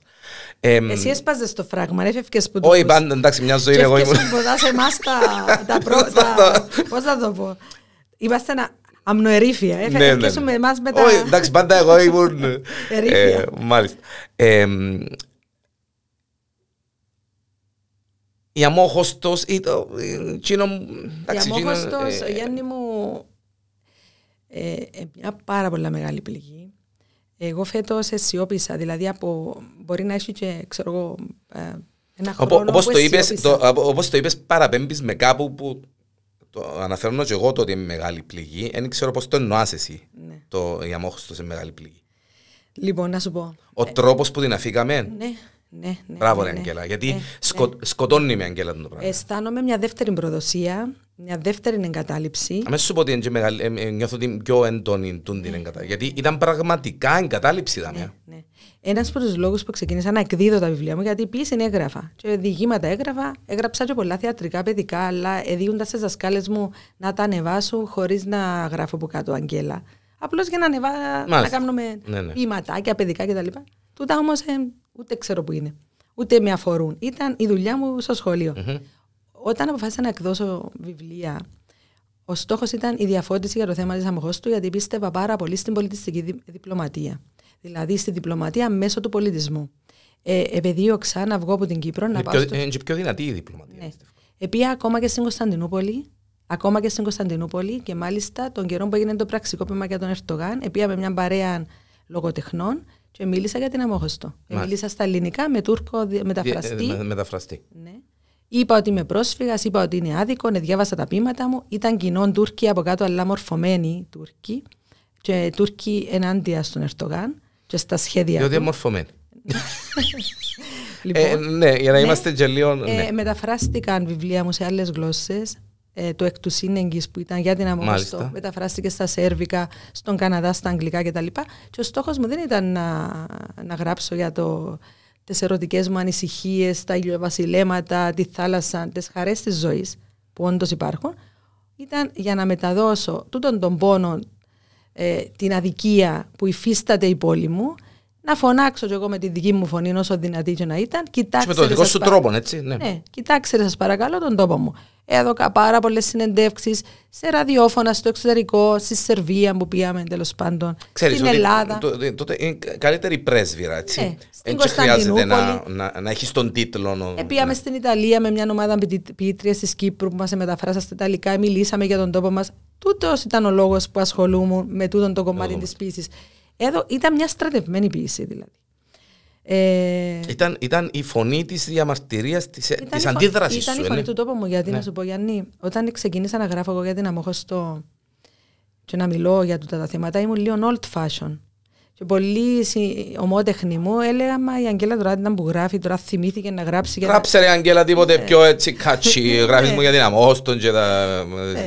Εμ, Εσύ έσπαζες το φράγμα, έφευκε που Όχι, πάντα εντάξει, μια ζωή Και εγώ ήμουν. έφτιασαν κοντά σε εμάς τα, τα Πώς θα πρώτα. Πώς θα το πω. Είμαστε ένα αμνοερήφια. Ναι, ναι, Έφτιασαν ναι. με εμάς με τα... Όχι, εντάξει, πάντα εγώ ήμουν. Ερήφια. ε, Μάλιστα. Εμ, Η αμόχωστος ή το... ε, εκείνο, εντάξει, Για εκείνο, αμόχωστος, ε, Γιάννη μου, ε, ε, μια πάρα πολλά μεγάλη πληγή. Εγώ φέτος αισιόπισα, δηλαδή από, μπορεί να έχει και, ξέρω εγώ, ε, ένα Οπό- χρόνο Όπως που το είπες, αισιόπισα. το, απο- όπως το είπες παραπέμπεις με κάπου που το αναφέρω και εγώ το ότι είναι μεγάλη πληγή. Δεν ξέρω πώς το εννοάς εσύ. Ναι. Το, η αμόχωστος είναι μεγάλη πληγή. Λοιπόν, να σου πω. Ο τρόπος που την αφήκαμε. Ναι, ναι, ναι. Μπράβο, ναι, ρε ναι. Αγγέλα. Γιατί Ε, σκο- σκοτώνει με Αγγέλα το πράγμα. Αισθάνομαι μια δεύτερη προδοσία, μια δεύτερη εγκατάλειψη. Αμέσως σου πω ότι είναι και μεγάλη, ε, ε, νιώθω ότι πιο έντονη τούν την εγκατάλειψη. Γιατί ήταν πραγματικά εγκατάλειψη. ήταν, ε. Ναι. Ένας από τους λόγους που ξεκίνησα να εκδίδω τα βιβλία μου, γιατί πίεση είναι έγραφα. Και διηγήματα έγραφα, έγραψα και πολλά θεατρικά παιδικά, αλλά εδίουντα στι δασκάλες μου να τα ανεβάσω χωρίς να γράφω από κάτω Αγγέλα. Απλώς για να ανεβά, να Μάλιστα. κάνουμε Ναι, ναι. ποιηματάκια παιδικά κτλ. Τούτα όμως ούτε ξέρω που είναι. Ούτε με αφορούν. Ήταν η δουλειά μου στο σχολείο. Όταν αποφάσισα να εκδώσω βιβλία, ο στόχος ήταν η διαφώτιση για το θέμα της αμοχώστου, γιατί πίστευα πάρα πολύ στην πολιτιστική δι- διπλωματία. Δηλαδή στη διπλωματία μέσω του πολιτισμού. Ε, επεδίωξα να βγω από την Κύπρο, να Είναι πάω πιο, στο... είναι και πιο δυνατή η διπλωματία. Ναι. Επία ακόμα και στην Κωνσταντινούπολη, ακόμα και στην Κωνσταντινούπολη και μάλιστα τον καιρό που έγινε το πραξικόπημα για τον Ερτογάν, επία με μια παρέα λογοτεχνών και μίλησα για την αμόχωστο. Ε, Μάλιστα. Μίλησα στα ελληνικά με Τούρκο δι- μεταφραστή. Δι- ε, με- μεταφραστή. Ναι. Είπα ότι είμαι πρόσφυγας, είπα ότι είναι άδικο, ναι, διάβασα τα ποίηματα μου. Ήταν κοινών Τούρκοι από κάτω, αλλά μορφωμένοι Τούρκοι. Και Τούρκοι ενάντια στον Ερτογάν και στα σχέδια Διότι είναι του. μορφωμένη. Λοιπόν, Ε, ναι, για να ναι. είμαστε και λίγο. ναι. ε, μεταφράστηκαν βιβλία μου σε άλλες γλώσσες. Ε, το εκ του σύνεγγυς που ήταν για την αμόχωστο Μάλιστα. μεταφράστηκε στα Σέρβικα, στον Καναδά, στα Αγγλικά κτλ. Και ο στόχος μου δεν ήταν να, να γράψω για το, τις ερωτικές μου ανησυχίες, τα ηλιοβασιλέματα, τη θάλασσα, τις χαρές της ζωής που όντως υπάρχουν. Ήταν για να μεταδώσω τούτον τον πόνο, ε, την αδικία που υφίσταται η πόλη μου, να φωνάξω κι εγώ με τη δική μου φωνή όσο δυνατή και να ήταν. Και Κοιτάξτε, με τον δικό σας σου παρα- τρόπο, έτσι. Ναι. ναι, κοιτάξτε σας παρακαλώ τον τόπο μου. Έδωκα πάρα πολλές συνεντεύξεις σε ραδιόφωνα στο εξωτερικό, στη Σερβία που πήγαμε τέλος πάντων, Ξέρεις στην ότι Ελλάδα. το- το- τότε είναι καλύτερη πρέσβυρα, έτσι. Ναι, στην Έτσι χρειάζεται να, Κωνσταντινούπολη. να, να έχεις τον τίτλο. νο- Επήγαμε ναι. στην Ιταλία με μια ομάδα ποιήτριας της Κύπρου που μας μεταφράσαν στα Ιταλικά, μιλήσαμε για τον τόπο μας. Τούτος ήταν ο λόγος που ασχολούμαι με τούτον το κομμάτι Λόγος της ποιήση. Εδώ ήταν μια στρατευμένη ποιήση δηλαδή. Ε, Ήταν, ήταν η φωνή της διαμαρτυρίας, της, Ήταν της η φω- αντίδρασης Ήταν σου. η φωνή ναι. του τόπου μου, γιατί Ναι. να σου πω, Γιάννη, όταν ξεκίνησα να γράφω εγώ για την αμόχωστο και να μιλώ για τούτα τα θέματα, ήμουν λίγο old fashion. Και πολλοί συ- ομότεχνοι μου έλεγαν Μα η Αγγέλα τώρα ήταν που γράφει, τώρα θυμήθηκε να γράψει. Για τα... Γράψε ρε Αγγέλα τίποτε πιο έτσι κάτσι. Γράφεις Ναι. μου για την αμόστον και τα...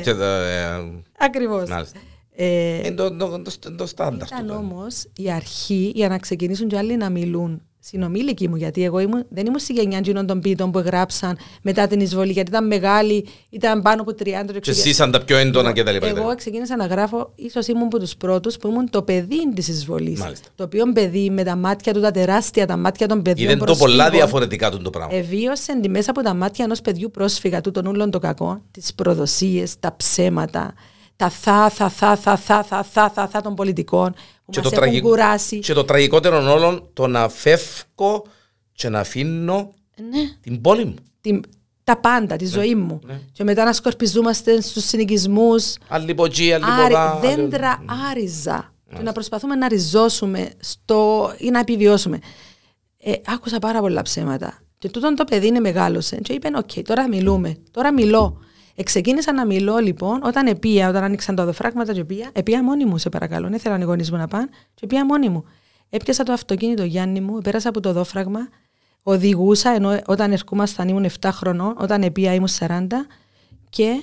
και τα, ε, Ακριβώ. μάλιστα. Ε, Είναι το, το, το, το στάνταρ. ήταν τούτο. όμως η αρχή για να ξεκινήσουν και άλλοι να μιλούν. Συνομήλικοι μου, γιατί εγώ ήμουν, δεν ήμουν στη γενιά εκείνων των ποιητών που γράψαν μετά την εισβολή, γιατί ήταν μεγάλη, ήταν πάνω από 30 Και και ζήσαν τα πιο έντονα και τα λοιπά. Εγώ ξεκίνησα να γράφω, ίσως ήμουν από τους πρώτους που ήμουν το παιδί της εισβολής. Μάλιστα. Το οποίο παιδί με τα μάτια του, τα τεράστια τα μάτια των παιδιών. Είδαν το προσφύγων, πολλά διαφορετικά του το πράγμα. Εβίωσε τη μέσα από τα μάτια ενός παιδιού πρόσφυγα του των ούλων το κακό, τις προδοσίες, τα ψέματα, τα θα, θα, θα, θα, θα, θα, θα, θα, θα των πολιτικών που Και μας το, έχουν τραγικό, κουράσει. και το τραγικότερο όλων, το να φεύγω και να αφήνω Ναι, την πόλη μου. την- τα πάντα, τη ζωή μου. ναι. Και μετά να σκορπιζόμαστε στους συνοικισμούς, Άλλοι ποτζεί, άλλοι Άρι, ποδά. άλλοι- δέντρα άρριζα. Και να προσπαθούμε να ριζώσουμε στο, ή να επιβιώσουμε. Ε, άκουσα πάρα πολλά ψέματα. Και τούτον το παιδί είναι μεγάλωσε. Και είπε: Οκ, τώρα μιλούμε. Τώρα μιλώ. Εξεκίνησα να μιλώ λοιπόν όταν επία, όταν άνοιξαν τα οδοφράγματα και επία, επία μόνη μου, σε παρακαλώ. Δεν ήθελα να οι γονείς μου να πάνε. Και επία μόνη μου. Έπιασα το αυτοκίνητο Γιάννη μου, πέρασα από το οδόφραγμα, οδηγούσα ενώ όταν ερχόμασταν ήμουν 7 χρονών, όταν επία ήμουν 40 και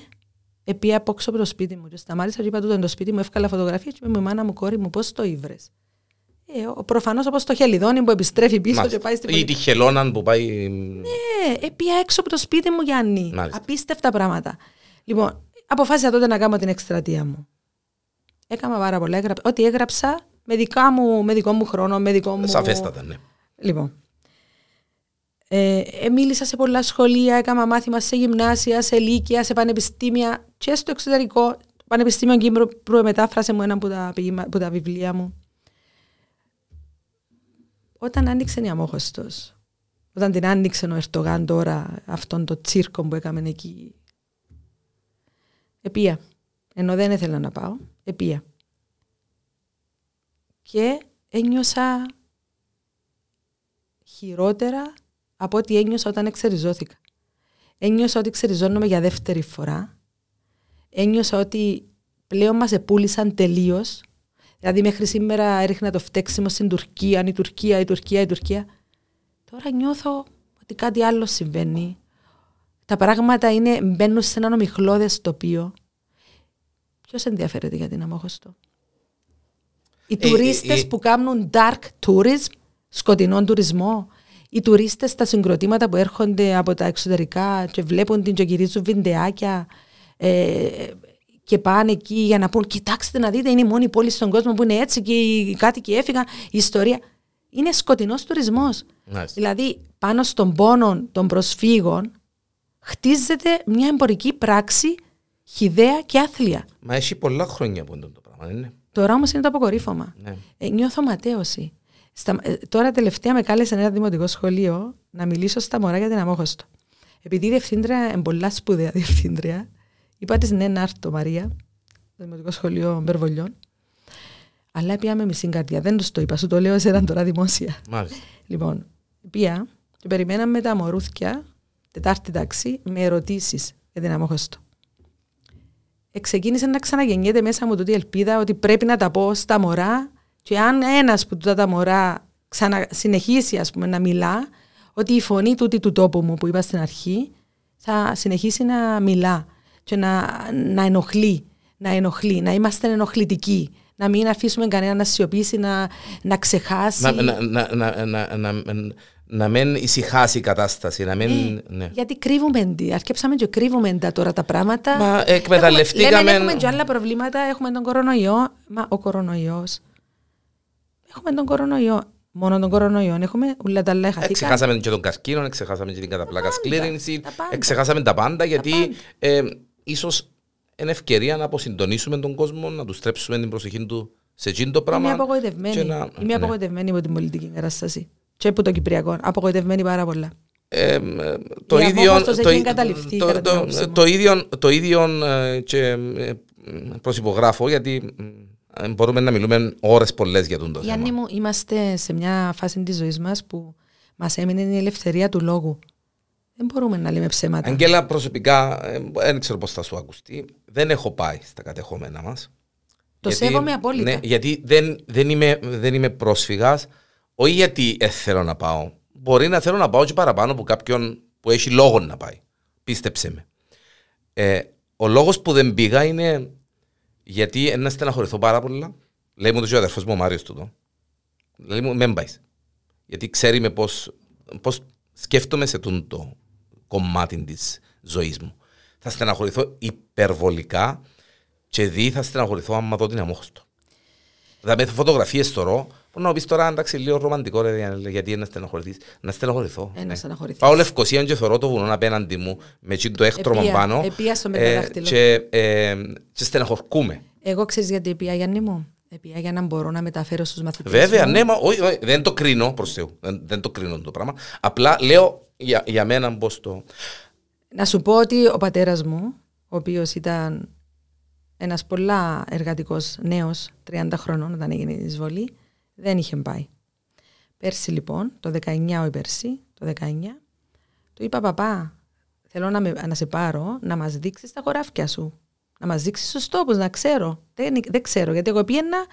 επία από έξω από το σπίτι μου. Και σταμάτησα και είπα τούτο είναι το σπίτι μου, εύκολα φωτογραφία και είπε μου η μάνα μου, κόρη μου, πώς το ήβρες. Ε, Προφανώς όπως το χελιδόνι που επιστρέφει πίσω Μάλιστα. και πάει στην Ή τη χελώναν που πάει. ε, επία έξω από το σπίτι μου, Γιάννη. Μάλιστα. Απίστευτα πράγματα. Λοιπόν, αποφάσισα τότε να κάνω την εκστρατεία μου. Έκανα πάρα πολλά. Έγραψα, ό,τι έγραψα με, δικά μου, με δικό μου χρόνο, με δικό μου. Σαφέστατα, ναι. Λοιπόν. Ε, ε, μίλησα σε πολλά σχολεία, έκανα μάθημα σε γυμνάσια, σε λύκεια, σε πανεπιστήμια και στο εξωτερικό. Το Πανεπιστήμιο Κύπρου προμετάφρασε μου ένα από τα, ποίημα- από τα βιβλία μου. Όταν άνοιξε η Αμόχωστος, όταν την άνοιξε ο Ερτογάν τώρα, αυτόν το τσίρκο που έκαμε εκεί, επία. Ενώ δεν ήθελα να πάω, επία. Και ένιωσα χειρότερα από ό,τι ένιωσα όταν εξεριζώθηκα. Ένιωσα ότι ξεριζώνομαι για δεύτερη φορά. Ένιωσα ότι πλέον μας επούλησαν τελείως. Δηλαδή μέχρι σήμερα έριχνα το φταίξιμο στην Τουρκία, η Τουρκία, η Τουρκία, η Τουρκία. Τώρα νιώθω ότι κάτι άλλο συμβαίνει. Τα πράγματα είναι, μπαίνουν σε έναν ομιχλώδες τοπίο. Ποιος ενδιαφέρεται για την αμόχωστο; Οι Ε, τουρίστες ε, ε, που κάνουν dark tourism, σκοτεινό τουρισμό, οι τουρίστες στα συγκροτήματα που έρχονται από τα εξωτερικά και βλέπουν την και γυρίζουν βιντεάκια ε, και πάνε εκεί για να πούν κοιτάξτε να δείτε είναι η μόνη πόλη στον κόσμο που είναι έτσι και οι κάτοικοι έφυγαν, η ιστορία. Είναι σκοτεινός τουρισμός. Μάλιστα. Δηλαδή πάνω στον πόνο των προσφύγων χτίζεται μια εμπορική πράξη χιδέα και άθλια. Μα έχει πολλά χρόνια που είναι το πράγμα, είναι; Τώρα όμως είναι το αποκορύφωμα. Ναι. Ε, νιώθω ματέωση. Στα, ε, τώρα τελευταία με κάλεσε ένα δημοτικό σχολείο να μιλήσω στα μωρά για την αμόχωστο. Επειδή η διευθύντρια είναι πολλά σπουδαία διευθύντρια, είπα τη ναι να έρθω Μαρία, το δημοτικό σχολείο Μπερβολιών, αλλά πήγαμε μισή καρδιά. Δεν τους το είπα, σου το λέω εσένα τώρα δημόσια. Μάλιστα. Λοιπόν, πήγα και περιμέναμε τα μωρούθια, τετάρτη τάξη, με ερωτήσεις για την αμόχωστο. Εξεκίνησε να ξαναγεννιέται μέσα μου τούτη ελπίδα ότι πρέπει να τα πω στα μωρά και αν ένας που τούτα τα μωρά ξανα, συνεχίσει ας πούμε, να μιλά, ότι η φωνή τούτη του τόπου μου που είπα στην αρχή θα συνεχίσει να μιλά και να, να ενοχλεί, να ενοχλεί, να είμαστε ενοχλητικοί, να μην αφήσουμε κανένα να σιωπήσει, να, να ξεχάσει. Να, να, να, να, να, να, να, να μην ησυχάσει η κατάσταση. Να μην, Ε, ναι. Γιατί κρύβουμε τι, αρκέψαμε και κρύβουμε τα τώρα τα πράγματα. Μα εκμεταλλευτήκαμε- Έχουμε, λέμε, έχουμε και άλλα προβλήματα, έχουμε τον κορονοϊό. Μα ο κορονοϊός, έχουμε τον κορονοϊό. Μόνο τον κορονοϊό έχουμε, όλα τα άλλα χαθήκαν. Εξεχάσαμε και τον καρκίνο, εξεχάσαμε και την καταπλάκα σκλήρινση, τα πάντα. εξεχάσαμε τα πάντα γιατί πάντα. ε, ίσως είναι ευκαιρία να αποσυντονίσουμε τον κόσμο, να τους στρέψουμε την προσοχή του σε εκείνο το πράγμα. Είμαι απογοητευμένη. και να- Είμαι ναι. απογοητευμένη από την πολιτική κατάσταση. Και από το Κυπριακό. Απογοητευμένη πάρα πολλά. Ε, ε, το Η ίδιο, απόφαση το, έχει εγκαταλειφθεί, το, κατά την το, άποψή μου. το ίδιο, το ίδιο ε, και ε, προσυπογράφω γιατί ε, μπορούμε να μιλούμε ώρες πολλές για τον το θέμα. Γιάννη μου, είμαστε σε μια φάση της ζωής μας που μας έμεινε η ελευθερία του λόγου. Δεν μπορούμε να λέμε ψέματα. Αγγέλα, προσωπικά, ε, δεν ξέρω πώς θα σου ακουστεί, δεν έχω πάει στα κατεχόμενα μας. Το σέβομαι απόλυτα. Ναι, γιατί δεν, δεν, είμαι, δεν είμαι πρόσφυγας, όχι γιατί ε, θέλω να πάω. Μπορεί να θέλω να πάω και παραπάνω από κάποιον που έχει λόγο να πάει. Πίστεψε με. Ε, ο λόγος που δεν πήγα είναι γιατί να στεναχωρηθώ πάρα πολλά. Λέει μου το και ο αδερφός μου ο Μάριος τούτο. Λέει μου, μην πάεις. Γιατί ξέρει με πώς, πώς σκέφτομαι σε τούτο το κομμάτι της ζωής μου. Θα στεναχωρηθώ υπερβολικά και δει θα στεναχωρηθώ άμα δω την αμόχωστο. Δηλαδή με φωτογραφίες τώρα, που να πεις τώρα εντάξει λίγο ρομαντικό ρε, για- γιατί να στεναχωρηθείς. Να στεναχωρηθώ. Ε, να ναι. στεναχωρηθείς. Πάω Λευκοσία και θωρώ το βουνό απέναντι μου με εκείνο το έκτρωμο Επία- πάνω επία στο ε, μεταδάχτυλο. και, ε, και στεναχωρκούμε. Εγώ ξέρεις γιατί πια Γιάννη μου. Επία για να μπορώ να μεταφέρω στους μαθητές Βέβαια, μου. ναι, μα, όχι, όχι, δεν το κρίνω προς Θεού. Δεν, δεν το κρίνω το πράγμα. Απλά λέω για, για μένα πώς το... Να σου πω ότι ο πατέρας μου, ο οποίος ήταν ένας πολλά εργατικός νέος, 30 χρονών όταν έγινε η εισβολή, δεν είχε πάει. Πέρσι λοιπόν, το 19 ο πέρσι, το 19, του είπα παπά, θέλω να, με, να σε πάρω να μας δείξεις τα χωράφια σου. Να μας δείξεις τους τόπους, να ξέρω. Δεν, δεν ξέρω, γιατί εγώ πήγαινα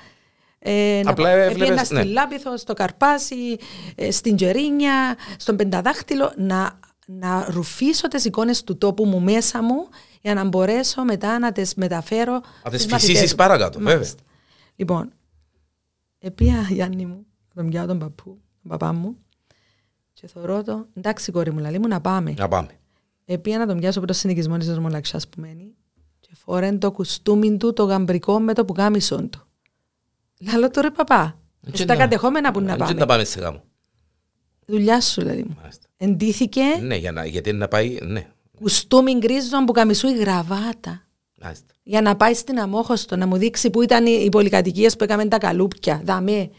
ε, να Απλά πάω- έβλεπες, πήγαινα ναι. στη Λάπιθο, στο Καρπάσι, ε, στην Τζερίνια, στον Πενταδάχτυλο, να, να ρουφήσω τις εικόνες του τόπου μου μέσα μου για να μπορέσω μετά να τις μεταφέρω Να τις στους μαθητές φυσήσεις μου. παρακάτω, βέβαια. Μάλιστα. Λοιπόν, επία Γιάννη μου, τον πιάω τον παππού, τον παπά μου και θωρώ το, εντάξει κόρη μου, λέει μου να πάμε. Να πάμε. Επία να τον πιάσω από το συνοικισμό της ορμολαξιάς που μένει και φορέν το κουστούμι του το γαμπρικό με το πουκάμισον του. Λαλό του ρε παπά, Και στα να- κατεχόμενα που να και πάμε. να πάμε σε γάμο. Δουλειά σου λέει μου. Μάλιστα. Εντύθηκε; Ναι, για να, γιατί να πάει, ναι. κουστούμι γκρίζο που καμισού η γραβάτα. Μάλιστα. Για να πάει στην αμόχωστο, να μου δείξει που ήταν οι, οι πολυκατοικίες που έκαμε τα καλούπια. Δαμέ,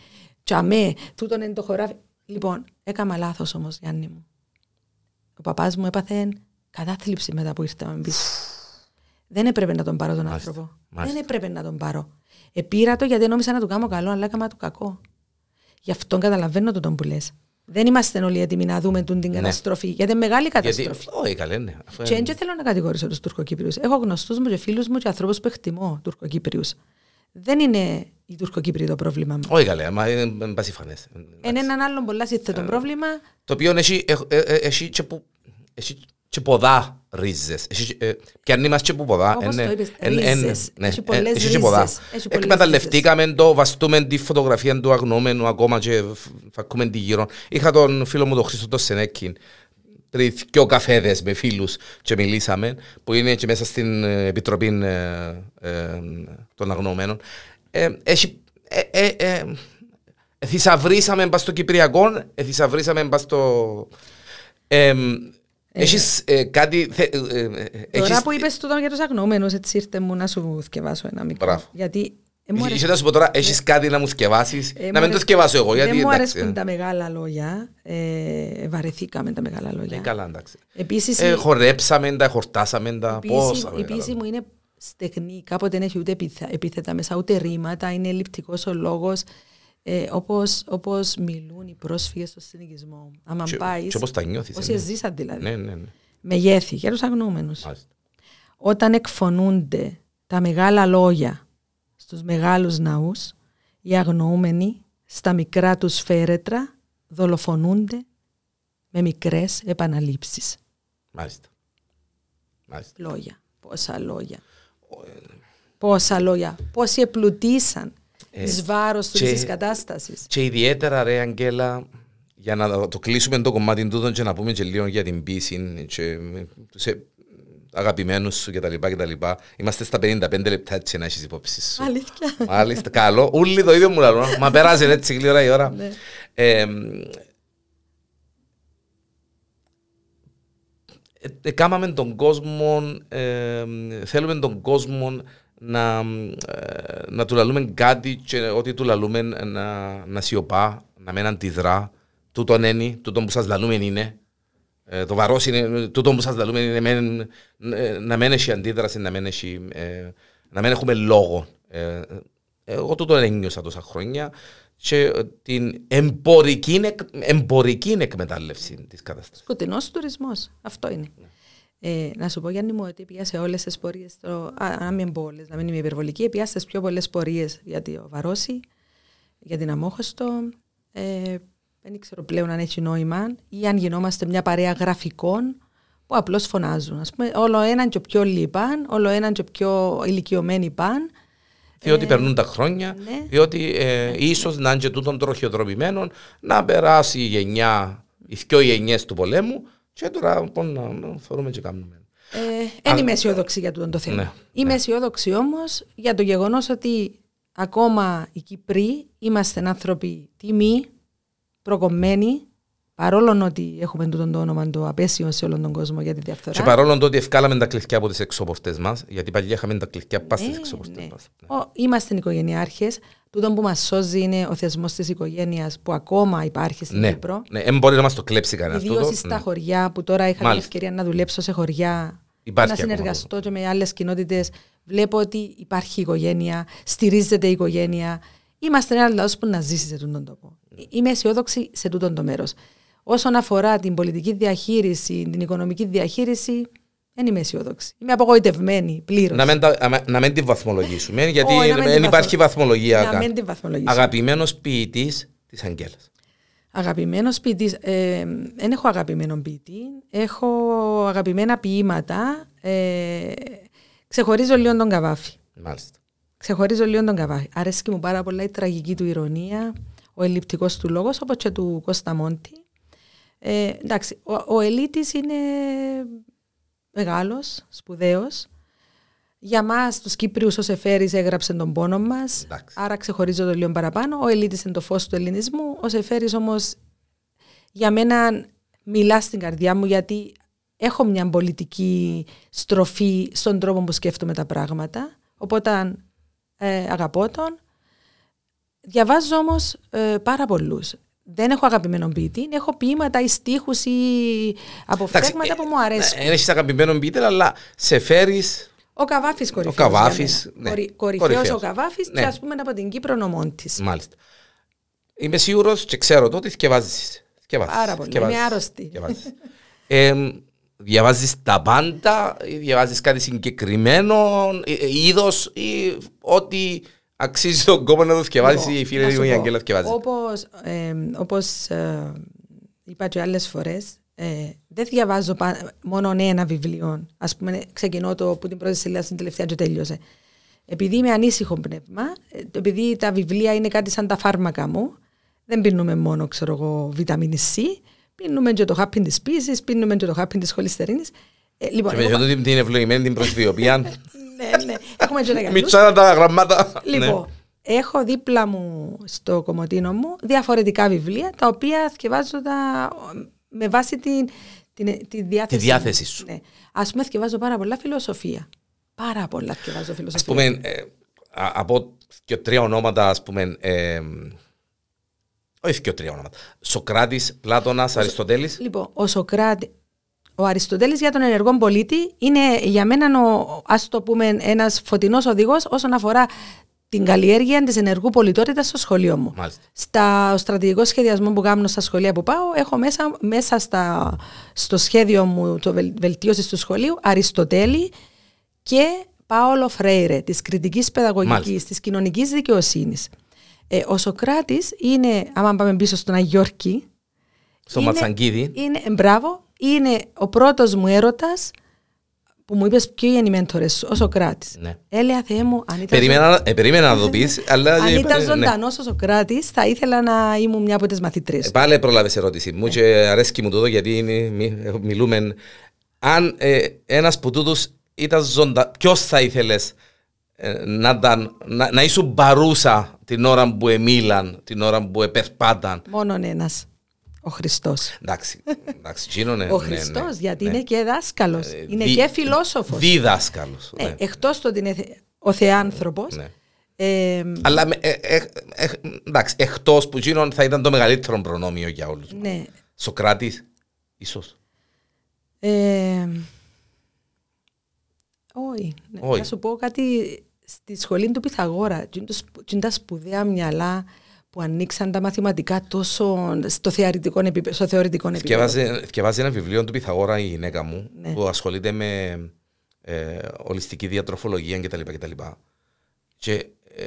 τσαμέ, τούτον είναι το χωράφι. Λοιπόν, έκανα λάθος όμως, Γιάννη μου. Ο παπάς μου έπαθε κατάθλιψη μετά που ήρθαμε πίσω. Δεν έπρεπε να τον πάρω τον Μάλιστα. άνθρωπο. Μάλιστα. Δεν έπρεπε να τον πάρω. Επήρα το γιατί νόμιζα να του κάνω καλό, αλλά έκανα του κακό. Γι' αυτό καταλαβαίνω το τον που λες. Δεν είμαστε όλοι έτοιμοι να δούμε τούν την καταστροφή. Γιατί είναι μεγάλη Γιατί, καταστροφή. όχι, καλέ, ναι. Αφού Και δεν θέλω να κατηγορήσω τους Τουρκοκύπριους. Έχω γνωστούς μου και φίλους μου και ανθρώπους που εκτιμώ Τουρκοκύπριους. Δεν είναι οι Τουρκοκύπριοι το πρόβλημα μου. Όχι καλέ, μα είναι είναι πασιφανές. Είναι έναν άλλον πολλά Ε, σύνθετο πρόβλημα. Το οποίο έχει, ε, ε, ε, έχει και που- έχει και ποδά ρίζες. Έχει, ε, Και αν είμαστε και που ποδά. Όπως είναι- το είπες, εν- εν- ρίζες. ναι, Έχει ε, πολλές έχει και ποδά. ρίζες. Έχει πολλές Εκμεταλλευτήκαμε το, βαστούμε τη φωτογραφία του αγνώμενου ακόμα και φ- φακούμε τη γύρω. Είχα τον φίλο μου τον Χρήστο τον Σενέκιν πριν δυο καφέδες με φίλους και μιλήσαμε που είναι και μέσα στην ε, Επιτροπή ε, ε, των Αγνώμενων. Ε, έχει, ε, ε, ε, θησαυρίσαμε μπας στο Κυπριακό, ε, θησαυρίσαμε μπας στο... Ε, Έχεις ε, κάτι... θε- ε, ε, Τώρα έχεις- που είπες τούτο για τους αγνοούμενους, έτσι ήρθε μου να σου θκευάσω ένα μικρό. Μπράβο. Γιατί ε, μου αρέσουν- Είχε να σου πω τώρα, έχεις κάτι να μου σκευάσεις, ε, μου να μην το αρέσουν- σκευάσω εγώ, γιατί Δεν μου εντάξει. αρέσουν ε, τα μεγάλα λόγια. Ε, βαρεθήκαμε τα μεγάλα λόγια. ναι, καλά, εντάξει. Επίσης, Ε, η- χορέψαμε τα, χορτάσαμε τα, η πόσα ποίηση- η μεγάλα. ποίηση μου είναι στεγνή, κάποτε δεν έχει ούτε επίθε- επίθετα μέσα, ούτε ρήματα, είναι ελλειπτικός ο λόγος, ε, όπως, όπως μιλούν οι πρόσφυγες στο συνοικισμό. Άμα Και- πάει, και όπως τα νιώθεις, όσοι ναι. ζήσαν δηλαδή, Ναι, ναι, ναι. μεγέθη για τους αγνοούμενους. Μάλιστα. Όταν εκφωνούνται τα μεγάλα λόγια στους μεγάλους ναούς, οι αγνοούμενοι στα μικρά τους φέρετρα δολοφονούνται με μικρές επαναλήψεις. Μάλιστα. Μάλιστα. Λόγια. Πόσα λόγια. Πόσα λόγια. Πόσοι επλουτίσαν Ε, εις βάρος του και- της κατάστασης. Και ιδιαίτερα ρε Αγγέλα, για να το κλείσουμε το κομμάτι τούτο και να πούμε και λίγο για την πίση και τους ε, αγαπημένους σου κτλ. κτλ. Είμαστε στα 55 λεπτά έτσι να έχεις υπόψη σου. Αλήθεια. Μάλιστα, καλό. Ούλοι το ίδιο μου λαλούν. Μα περάσει έτσι γλύωρα η ώρα. Ναι. Ε, ε, ε, κάμαμε τον κόσμο, ε, θέλουμε τον κόσμο να, ε, να του λαλούμε κάτι και ό,τι του λαλούμε να, να σιωπά, να μην αντιδρά. Τούτον είναι, τούτον που σας λαλούμε είναι. Ε, το βαρός είναι, τούτον που σας λαλούμε είναι μεν, ε, να μην έχει αντίδραση, να μην, έχει, ε, να μην έχουμε λόγο. Ε, εγώ τούτο ένιωσα τόσα χρόνια και ε, την εμπορική, εκ- εμπορική εκμετάλλευση της κατάστασης. Σκοτεινός τουρισμός. Αυτό είναι. Ε, να σου πω Γιάννη μου ότι πήγα σε όλες τις πορείες, το, α, να μην πω όλες, να μην είμαι υπερβολική, πήγα στις πιο πολλές πορείες για τη Βαρόση, για την Αμόχωστο. Ε, δεν ξέρω πλέον αν έχει νόημα ή αν γινόμαστε μια παρέα γραφικών που απλώς φωνάζουν. Ας πούμε, όλο έναν και πιο λείπαν, όλο έναν και πιο ηλικιωμένοι παν. Διότι περνούν τα χρόνια, ναι. διότι ε, ίσως να είναι και τούτον τροχιοδρομημένο να περάσει η γενιά, οι δυο γενιές του πολέμου και τώρα λοιπόν, να, να θεωρούμε και κάνουμε. Ε, δεν είμαι αισιόδοξη για τούτο το θέμα. Ναι, είμαι αισιόδοξη όμως για το γεγονός ότι ακόμα οι Κυπροί είμαστε άνθρωποι τιμοί, προκομμένοι, παρόλο ότι έχουμε τούτο το όνομα το απέσιο σε όλον τον κόσμο για τη διαφθορά. Και παρόλο το ότι ευκάλαμε τα κλειδιά από τις εξωπορτές μας, γιατί παλιά είχαμε τα κλειδιά πας στις Ναι, εξωπορτές ναι. μας. Ο, είμαστε οικογενειάρχες. Τούτο που μας σώζει είναι ο θεσμός της οικογένειας που ακόμα υπάρχει στην Ναι, Κύπρο. ναι, δεν μπορεί να μας το κλέψει κανένας Ιδίω τούτο. στα ναι. χωριά που τώρα είχα την Μάλιστα. ευκαιρία να δουλέψω σε χωριά, Υπάρχει να ακόμα συνεργαστώ και με άλλες κοινότητες. Βλέπω ότι υπάρχει οικογένεια, στηρίζεται η οικογένεια. Είμαστε ένα λαός που να ζήσει σε αυτόν τον τόπο. Είμαι αισιόδοξη σε τούτον το μέρος. Όσον αφορά την πολιτική διαχείριση, την οικονομική διαχείριση, δεν είμαι αισιόδοξη. Είμαι απογοητευμένη πλήρως. Να μην, τα- αμα- να μην την βαθμολογήσουμε, γιατί Όχι, να μην δεν την υπάρχει βαθμο- βαθμολογία. Να καν. μην την βαθμολογήσω. Αγαπημένος ποιητής της Αγγέλας. Αγαπημένος ποιητής. Ε, δεν έχω αγαπημένο ποιητή. Έχω αγαπημένα ποίηματα. Ε, ξεχωρίζω λίγο τον Καβάφη. Μάλιστα. Ξεχωρίζω λίγο τον Καβάφη. Αρέσκει μου πάρα πολλά η τραγική του ηρωνία, ο ελλειπτικός του λόγος, όπως και του Κώστα Μόντι. Ε, εντάξει, ο, ο Ελίτης είναι μεγάλος, σπουδαίος. Για μας τους Κύπριους ο Σεφέρης έγραψε τον πόνο μας, Εντάξει. άρα ξεχωρίζω το λίγο παραπάνω. Ο Ελίτης είναι το φως του ελληνισμού, ο Σεφέρης όμως για μένα μιλά στην καρδιά μου γιατί έχω μια πολιτική στροφή στον τρόπο που σκέφτομαι τα πράγματα. Οπότε ε, αγαπώ τον. Διαβάζω όμως ε, πάρα πολλούς. Δεν έχω αγαπημένο ποιητή, έχω ποίηματα ή στίχους ή αποφθέγματα που μου αρέσουν. Δεν έχεις αγαπημένο ποιητή, αλλά σε φέρεις Ο Καβάφης κορυφαίος. Ο Καβάφης, για μένα. ναι. Κορυ- κορυφαίος Κορυφαίος. ο Καβάφης Ναι. και ας πούμε από την Κύπρο νομών Μάλιστα. Είμαι σίγουρος και ξέρω το ότι θκευάζεις. Θκευάζεις, Πάρα πολύ. θκευάζεις, Είμαι άρρωστη. θκευάζεις. Ε, διαβάζεις τα πάντα ή διαβάζεις κάτι συγκεκριμένο ε, ε, είδος ή ό,τι αξίζει τον κόμμα να το θκευάζεις Λοιπόν, ή η φίλη να σου μου η πω, Αγγέλα θκευάζει. Όπως, ε, όπως ε, είπα και άλλες φορές, ε, δεν διαβάζω πα- μόνο ένα βιβλίο. Ας πούμε, ξεκινώ το που την πρώτη σελίδα στην τελευταία και τέλειωσε. Επειδή είμαι ανήσυχο πνεύμα, ε, επειδή τα βιβλία είναι κάτι σαν τα φάρμακα μου, δεν πίνουμε μόνο, ξέρω εγώ, βιταμίνη C, πίνουμε και το χάπιν της πίσης, πίνουμε και το χάπιν της χολυστερίνης. Ε, λοιπόν, Και με εγώ- την, την ευλογημένη την προσβιοπία. ναι, ναι, έχουμε και ένα καλούς. Μιτσάνα τα γραμμάτα. Λοιπόν, έχω δίπλα μου στο κομμωτίνο μου διαφορετικά βιβλία τα οποία θυκευάζω τα, με βάση την, Την, τη διάθεση, Τη διάθεση σου. Ναι. Α πούμε, διαβάζω πάρα πολλά φιλοσοφία. Πάρα πολλά διαβάζω Ας φιλοσοφία. πούμε, ε, α- από και τρία ονόματα, ας πούμε, ε, όχι και τρία ονόματα. Σοκράτης, Πλάτωνας, Αριστοτέλης. Λοιπόν, ο Σοκράτη, ο Αριστοτέλης για τον ενεργό πολίτη είναι για μένα, ο, ας το πούμε, ένας φωτεινός οδηγός όσον αφορά την καλλιέργεια της ενεργού πολιτότητας στο σχολείο μου. Μάλιστα. Στα στο στρατηγικός σχεδιασμός που κάνω στα σχολεία που πάω, έχω μέσα, μέσα στα, στο σχέδιο μου το βελ, βελτίωση του σχολείου Αριστοτέλη και Πάολο Φρέιρε, της κριτικής παιδαγωγικής, Μάλιστα. της κοινωνικής δικαιοσύνης. Ε, ο Σοκράτης είναι, άμα πάμε πίσω στον Αγιόρκη, Στο είναι- Ματσαγκίδη. είναι, ε, μπράβο, είναι ο πρώτος μου έρωτας που μου είπες ποιο είναι οι μέντορες σου, ο Σοκράτης. Ναι. Έλεγα Θεέ μου, αν ήταν, Περίμενα, ε, περίμενα να το πεις, αλλά... αν ε, ήταν ναι. ζωντανός ο Σοκράτης θα ήθελα να ήμουν μια από τις μαθητρίες Ε, του. Πάλι πρόλαβες ερώτηση μου και αρέσκει μου τούτο γιατί είναι, μι- ε, μιλούμε. Αν ε, ένας που τούτους ήταν ζώντα, ποιος θα ήθελες ε, να, ήταν, να, να ήσουν παρούσα την ώρα που εμίλαν, την ώρα που επερπάταν; Μόνον ένας, ο Χριστός. Εντάξει, εντάξει, εκείνο, ναι, ο ναι, ναι, Χριστός, γιατί ναι. είναι και δάσκαλος, Ε, είναι δι- και φιλόσοφος. Δίδασκαλος. Ε, ναι. Εκτός το ότι είναι θε- ο θεάνθρωπος, Ναι. ε, Αλλά με- ε, ε, ε, εντάξει, εκτός που εκείνον θα ήταν το μεγαλύτερο προνόμιο για όλους. ναι, Σοκράτης, ίσως. Ε, όχι. Ναι. Όχι. Να σου πω κάτι στη σχολή του Πυθαγόρα. Τι είναι το σπου- τι είναι τα σπουδαία μυαλά που ανοίξαν τα μαθηματικά τόσο στο θεωρητικό επίπεδο. Στο θεωρητικό επίπεδο. Θκευάζει, θκευάζει ένα βιβλίο του Πυθαγόρα η γυναίκα μου Ναι. που ασχολείται με ε, ολιστική διατροφολογία κτλ. κτλ. Και ε,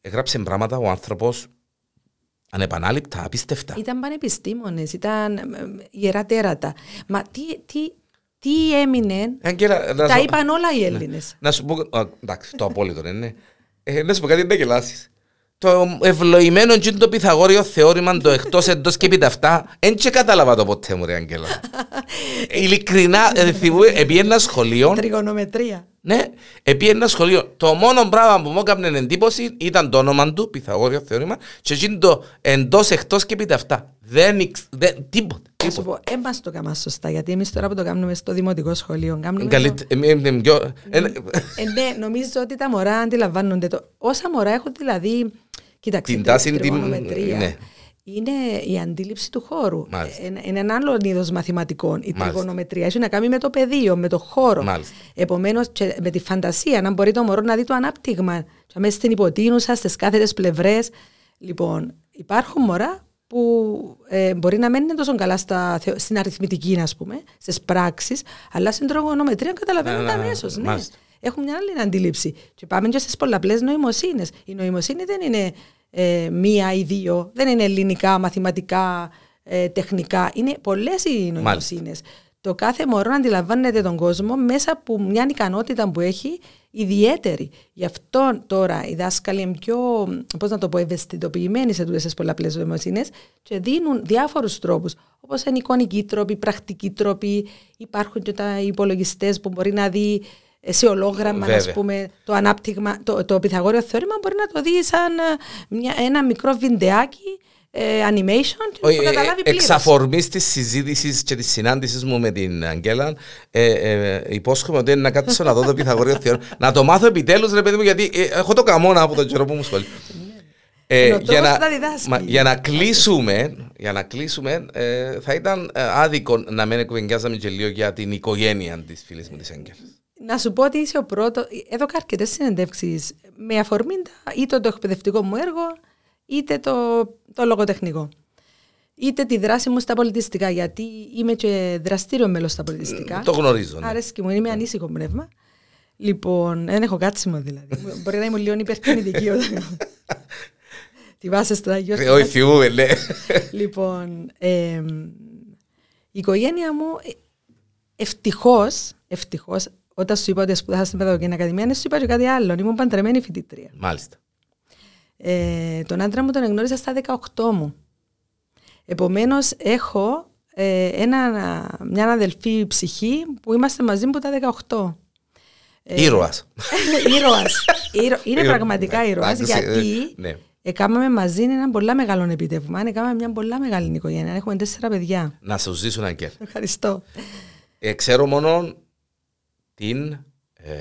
έγραψε πράγματα ο άνθρωπος ανεπανάληπτα, απίστευτα. Ήταν πανεπιστήμονες, ήταν ε, ε, ιερά τέρατα. Μα τι, τι, τι έμεινε, Αγγέλα, να τα σου- είπαν όλα οι Έλληνες. Να σου πω, α, εντάξει, το απόλυτο είναι. Ε, να σου πω κάτι, δεν γελάσεις. Το ευλογημένο και το Πυθαγόριο θεώρημα το εκτός εντός και επί αυτά, δεν και κατάλαβα το ποτέ μου ρε Αγγέλα. Ειλικρινά, ε, θυμούμαι, επί ένα σχολείο, Τριγωνομετρία. ναι, επί ένα σχολείο. Το μόνο πράγμα που μου έκανε εντύπωση ήταν το όνομα του, Πυθαγόριο θεώρημα, και εκείνο το εντός, εκτός και επί αυτά. Δεν, ήξ- δεν, τίποτε. Να σου πω, ε, μας το κάνουμε σωστά, γιατί εμείς τώρα που το κάνουμε στο δημοτικό σχολείο, κάνουμε το- Καλύτε- ε, ε, ε, πιο- ε, Ε, ναι, νομίζω ότι τα μωρά αντιλαμβάνονται το. Όσα μωρά έχουν δηλαδή. Κοίταξε, Την την τάση, την- τριγωνομετρία. ναι. Είναι η αντίληψη του χώρου. Μάλιστα. Ε, Είναι, είναι ένα άλλο είδος μαθηματικών. Η Μάλιστα. τριγωνομετρία έχει να κάνει με το πεδίο, με το χώρο. Μάλιστα. Επομένως, με τη φαντασία, να μπορεί το μωρό να δει το ανάπτυγμα. Και μέσα στην υποτείνουσα, στις κάθετες πλευρές. Λοιπόν, υπάρχουν μωρά που ε, μπορεί να μένουν τόσο καλά στα, θεω- στην αριθμητική, ας πούμε, στις πράξεις, αλλά στην τρογωνομετρία καταλαβαίνουν Ναι, τα ναι, αμέσω. Ναι. μάλιστα. Έχουν μια άλλη αντίληψη. Και πάμε και στις πολλαπλές νοημοσύνες. Η νοημοσύνη δεν είναι ε, μία ή δύο, δεν είναι ελληνικά, μαθηματικά, ε, τεχνικά. Είναι πολλές οι νοημοσύνες. Το κάθε μωρό να αντιλαμβάνεται τον κόσμο μέσα από μια ικανότητα που έχει ιδιαίτερη. Γι' αυτό τώρα οι δάσκαλοι είναι πιο, πώς να το πω, ευαισθητοποιημένοι σε τούτες τις πολλαπλές νοημοσύνες και δίνουν διάφορους τρόπους. Όπως είναι εικονικοί τρόποι, πρακτικοί τρόποι. Υπάρχουν και τα υπολογιστές που μπορεί να δει ε, σε ολόγραμμα, Βέβαια. ας πούμε, το ανάπτυγμα, το, το Πυθαγόριο θεώρημα μπορεί να το δει σαν ε, μια, ένα μικρό βιντεάκι, ε, animation και να Όχι, το ε, καταλάβει ε, πλήρως. Εξ αφορμής της συζήτησης και της συνάντησης μου με την Αγγέλα ε, ε, υπόσχομαι ότι είναι να κάτσω να δω το Πυθαγόριο Θεόρο να το μάθω επιτέλους ρε παιδί μου γιατί ε, έχω το καμώνα από τον καιρό που μου σχολεί Ε, Είναι ο για, τρόπος να, που τα διδάσκει. μα- για να κλείσουμε, για να κλείσουμε ε, θα ήταν ε, άδικο να μην κουβεντιάζαμε και λίγο για την οικογένεια της φίλης μου της Αγγέλας. Να σου πω ότι είσαι ο πρώτο. Εδώ αρκετές συνεντεύξεις με αφορμή τα- είτε το εκπαιδευτικό μου έργο, είτε το, το λογοτεχνικό. Είτε τη δράση μου στα πολιτιστικά, γιατί είμαι και δραστήριο μέλος στα πολιτιστικά. Το γνωρίζω. Ναι. Αρέσκει μου, είμαι ανήσυχο πνεύμα. Λοιπόν, δεν έχω κάτσιμο δηλαδή. Μπορεί να είμαι λίγο υπερκινητική όταν. Τη βάση στο Αγίο. Ε, Όχι θυμούμε, ναι. Λοιπόν, εμ, η οικογένεια μου ευτυχώς, ευτυχώς, όταν σου είπα ότι σπουδάσα στην Παιδαγωγική Ακαδημία, δεν σου είπα και κάτι άλλο. Ήμουν παντρεμένη φοιτήτρια. Μάλιστα. Ε, τον άντρα μου τον εγνώρισα στα 18 μου. Επομένως, έχω ε, ένα, μια αδελφή ψυχή που είμαστε μαζί μου τα 18. Ήρωας. Ήρωας. Ήρωα- Είναι Ήρωα. πραγματικά Ναι, ήρωας εντάξει, γιατί ε, ναι. Έκαναμε μαζί ένα πολύ μεγάλο επίτευγμα. Έκαναμε μια πολύ μεγάλη οικογένεια. Έχουμε τέσσερα παιδιά. Να σου ζήσουν, Αγγέλ. Ευχαριστώ. Ε, ξέρω μόνο την. Ε,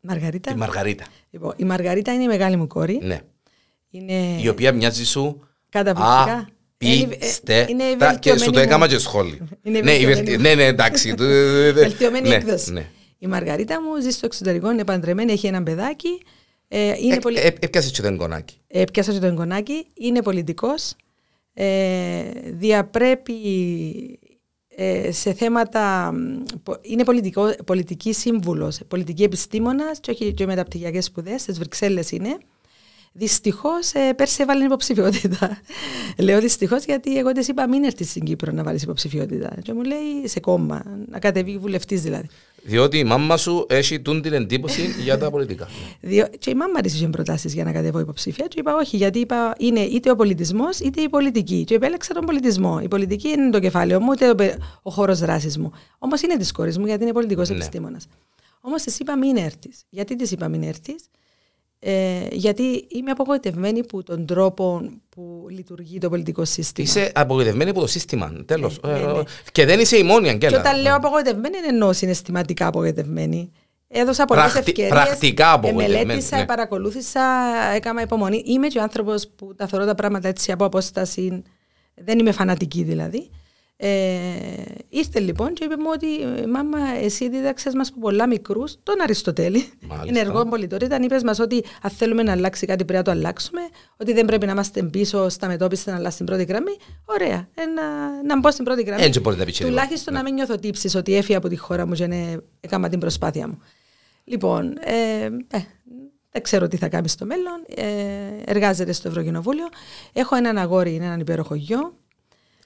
Μαργαρίτα. Τη Μαργαρίτα. Λοιπόν, η Μαργαρίτα είναι η μεγάλη μου κόρη. Ναι. Είναι... Η οποία μοιάζει σου. Καταπληκτικά. Πιστεύτα και σου το έκανα και σχόλιο. Είναι ναι, ναι, ναι, εντάξει. Βελτιωμένη ναι, έκδοση. ναι. Η Μαργαρίτα μου ζει στο εξωτερικό, είναι παντρεμένη, έχει ένα παιδάκι. Ε, είναι Ε, πολυ... ε, Έπιασε και το εγγονάκι. ε, πιάσα και το εγγονάκι, είναι πολιτικός, ε, διαπρέπει ε, σε θέματα, μ, πο- είναι πολιτικό, πολιτική σύμβουλος, πολιτική επιστήμονας και όχι και μεταπτυχιακές σπουδές, στις Βρυξέλλες είναι. Δυστυχώς, ε, πέρσι έβαλε υποψηφιότητα. Λέω δυστυχώς γιατί εγώ τη είπα μην έρθεις στην Κύπρο να βάλεις υποψηφιότητα. Και μου λέει σε κόμμα, να κατεβεί βουλευτής δηλαδή. Διότι η μάμα σου έχει τούν την εντύπωση για τα πολιτικά. Διό... Και η μάμα της είχε προτάσεις για να κατεβώ υποψήφια. Και είπα όχι, γιατί είπα είναι είτε ο πολιτισμός είτε η πολιτική. Και επέλεξα τον πολιτισμό. Η πολιτική είναι το κεφάλαιο μου, είτε ο, πε- ο χώρος δράσης μου. Όμως είναι της κόρης μου, γιατί είναι πολιτικός Ναι. επιστήμονας. Όμως της είπα μην έρθεις. Γιατί της είπα μην έρθεις, ε, Γιατί είμαι απογοητευμένη που τον τρόπο που λειτουργεί το πολιτικό σύστημα. Είσαι απογοητευμένη από το σύστημα. Τέλος. Ναι, ναι, ναι. Και δεν είσαι η μόνη, Και Αγγέλα. όταν λέω απογοητευμένη, δεν εννοώ συναισθηματικά απογοητευμένη. Έδωσα πολλές Πρακτι- ευκαιρίες. πρακτικά απογοητευμένη, Μελέτησα, ναι. παρακολούθησα, έκανα υπομονή. Είμαι και ο άνθρωπος που τα θεωρώ τα πράγματα έτσι από απόσταση. Δεν είμαι φανατική δηλαδή. Ε, ήρθε λοιπόν και είπε μου ότι μάμα εσύ δίδαξες μας από πολλά μικρούς τον Αριστοτέλη Μάλιστα. ενεργό πολιτότητα είπες μας ότι αν θέλουμε να αλλάξει κάτι πρέπει να το αλλάξουμε ότι δεν πρέπει να είμαστε πίσω στα μετώπιστα αλλά στην πρώτη γραμμή ωραία ε, να, να μπω στην πρώτη γραμμή Έτσι μπορεί να πει και λίγο. Τουλάχιστον να μην νιώθω τύψεις ότι έφυγα από τη χώρα μου και ναι, έκανα την προσπάθεια μου. Λοιπόν, ε, ε, δεν ξέρω τι θα κάνει στο μέλλον. Ε, εργάζεται στο Ευρωκοινοβούλιο. Έχω έναν αγόρι, είναι έναν υπέροχο γιο.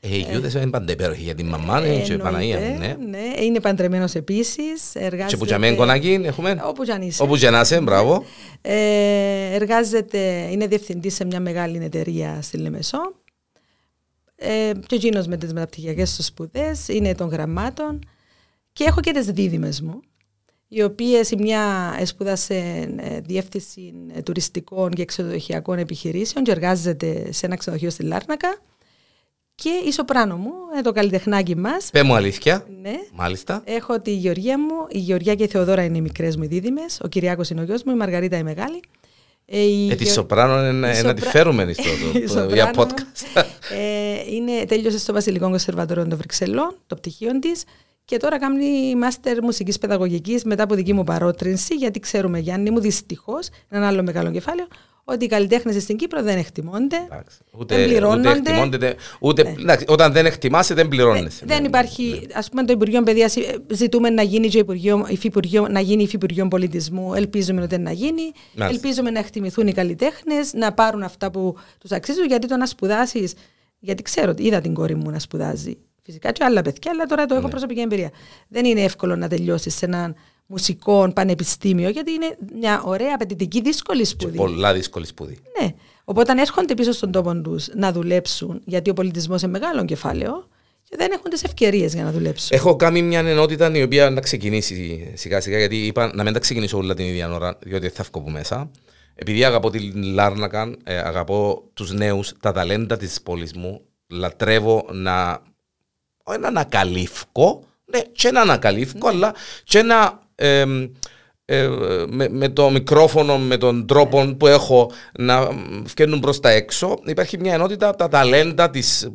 Ε, οι γιούδες είναι πάντα υπέροχοι για την μαμά Ε, ναι, και η Παναγία. εννοείται, ναι. ναι. Είναι παντρεμένος επίσης. Εργάζεται... Και που για μένα κονάκι έχουμε. Όπου κι αν είσαι. Όπου και να είσαι, μπράβο. Ε, εργάζεται, είναι διευθυντής σε μια μεγάλη εταιρεία στη Λεμεσό. Ε, και εκείνο με τις μεταπτυχιακές του σπουδές, είναι των γραμμάτων. Και έχω και τις δίδυμες μου, οι οποίες η μια σπούδασε ε, διεύθυνση ε, τουριστικών και ξενοδοχειακών επιχειρήσεων και εργάζεται σε ένα ξενοδοχείο στη Λάρνακα. Και η σοπράνο μου, ε, το καλλιτεχνάκι μας. Πε μου αλήθεια. Ναι, Μάλιστα. Έχω τη Γεωργία μου. Η Γεωργία και η Θεοδόρα είναι οι μικρές μου δίδυμες. Ο Κυριάκος είναι ο γιος μου. Η Μαργαρίτα η μεγάλη. Ε, η Ε, τη Γεω- σοπράνο είναι να- η να τη σοπρα- φέρουμε στο η το- σοπράνο για μου, podcast. ε, είναι, τέλειωσε στο Βασιλικό Κονσερβατόριο των Βρυξελών, το πτυχίο της. Και τώρα κάνει μάστερ μουσικής παιδαγωγικής μετά από δική μου παρότρινση, γιατί ξέρουμε, Γιάννη μου, δυστυχώς, ένα άλλο μεγάλο κεφάλαιο, ότι οι καλλιτέχνες στην Κύπρο δεν εκτιμώνται. Εντάξει. δεν Ούτε, ούτε πληρώνονται. εκτιμώνται, τε- ούτε, εντάξει, όταν δεν εκτιμάσαι δεν πληρώνεσαι. Δεν Ναι. υπάρχει, ας πούμε, το Υπουργείο Παιδείας ζητούμε να γίνει και Υπουργείο, υφυπουργείο, να γίνει υφυπουργείο πολιτισμού. Ελπίζουμε ότι να γίνει. Μάλιστα. Ελπίζουμε να εκτιμηθούν οι καλλιτέχνες, να πάρουν αυτά που τους αξίζουν. Γιατί το να σπουδάσεις, γιατί ξέρω ότι είδα την κόρη μου να σπουδάζει. Φυσικά και άλλα παιδιά, αλλά τώρα το Ναι. έχω προσωπική εμπειρία. Δεν είναι εύκολο να τελειώσεις σε έναν μουσικό πανεπιστήμιο, γιατί είναι μια ωραία, απαιτητική, δύσκολη Και σπουδή. πολλά δύσκολη σπουδή. Ναι. Οπότε αν έρχονται πίσω στον τόπο τους να δουλέψουν, γιατί ο πολιτισμός είναι μεγάλο κεφάλαιο, και δεν έχουν τις ευκαιρίες για να δουλέψουν. Έχω κάνει μια ενότητα η οποία να ξεκινήσει σιγά σιγά γιατί είπα να μην τα ξεκινήσω όλα την ίδια ώρα διότι θα βγω από μέσα. Επειδή αγαπώ τη Λάρνακα, ε, αγαπώ τους νέους, τα ταλέντα της πόλης μου, λατρεύω να, όχι να ανακαλύφω, ναι, και να ανακαλύφω, αλλά και να εμ, ε, με, με το μικρόφωνο, με τον τρόπο που έχω να βγαίνουν προς τα έξω. Υπάρχει μια ενότητα, τα ταλέντα της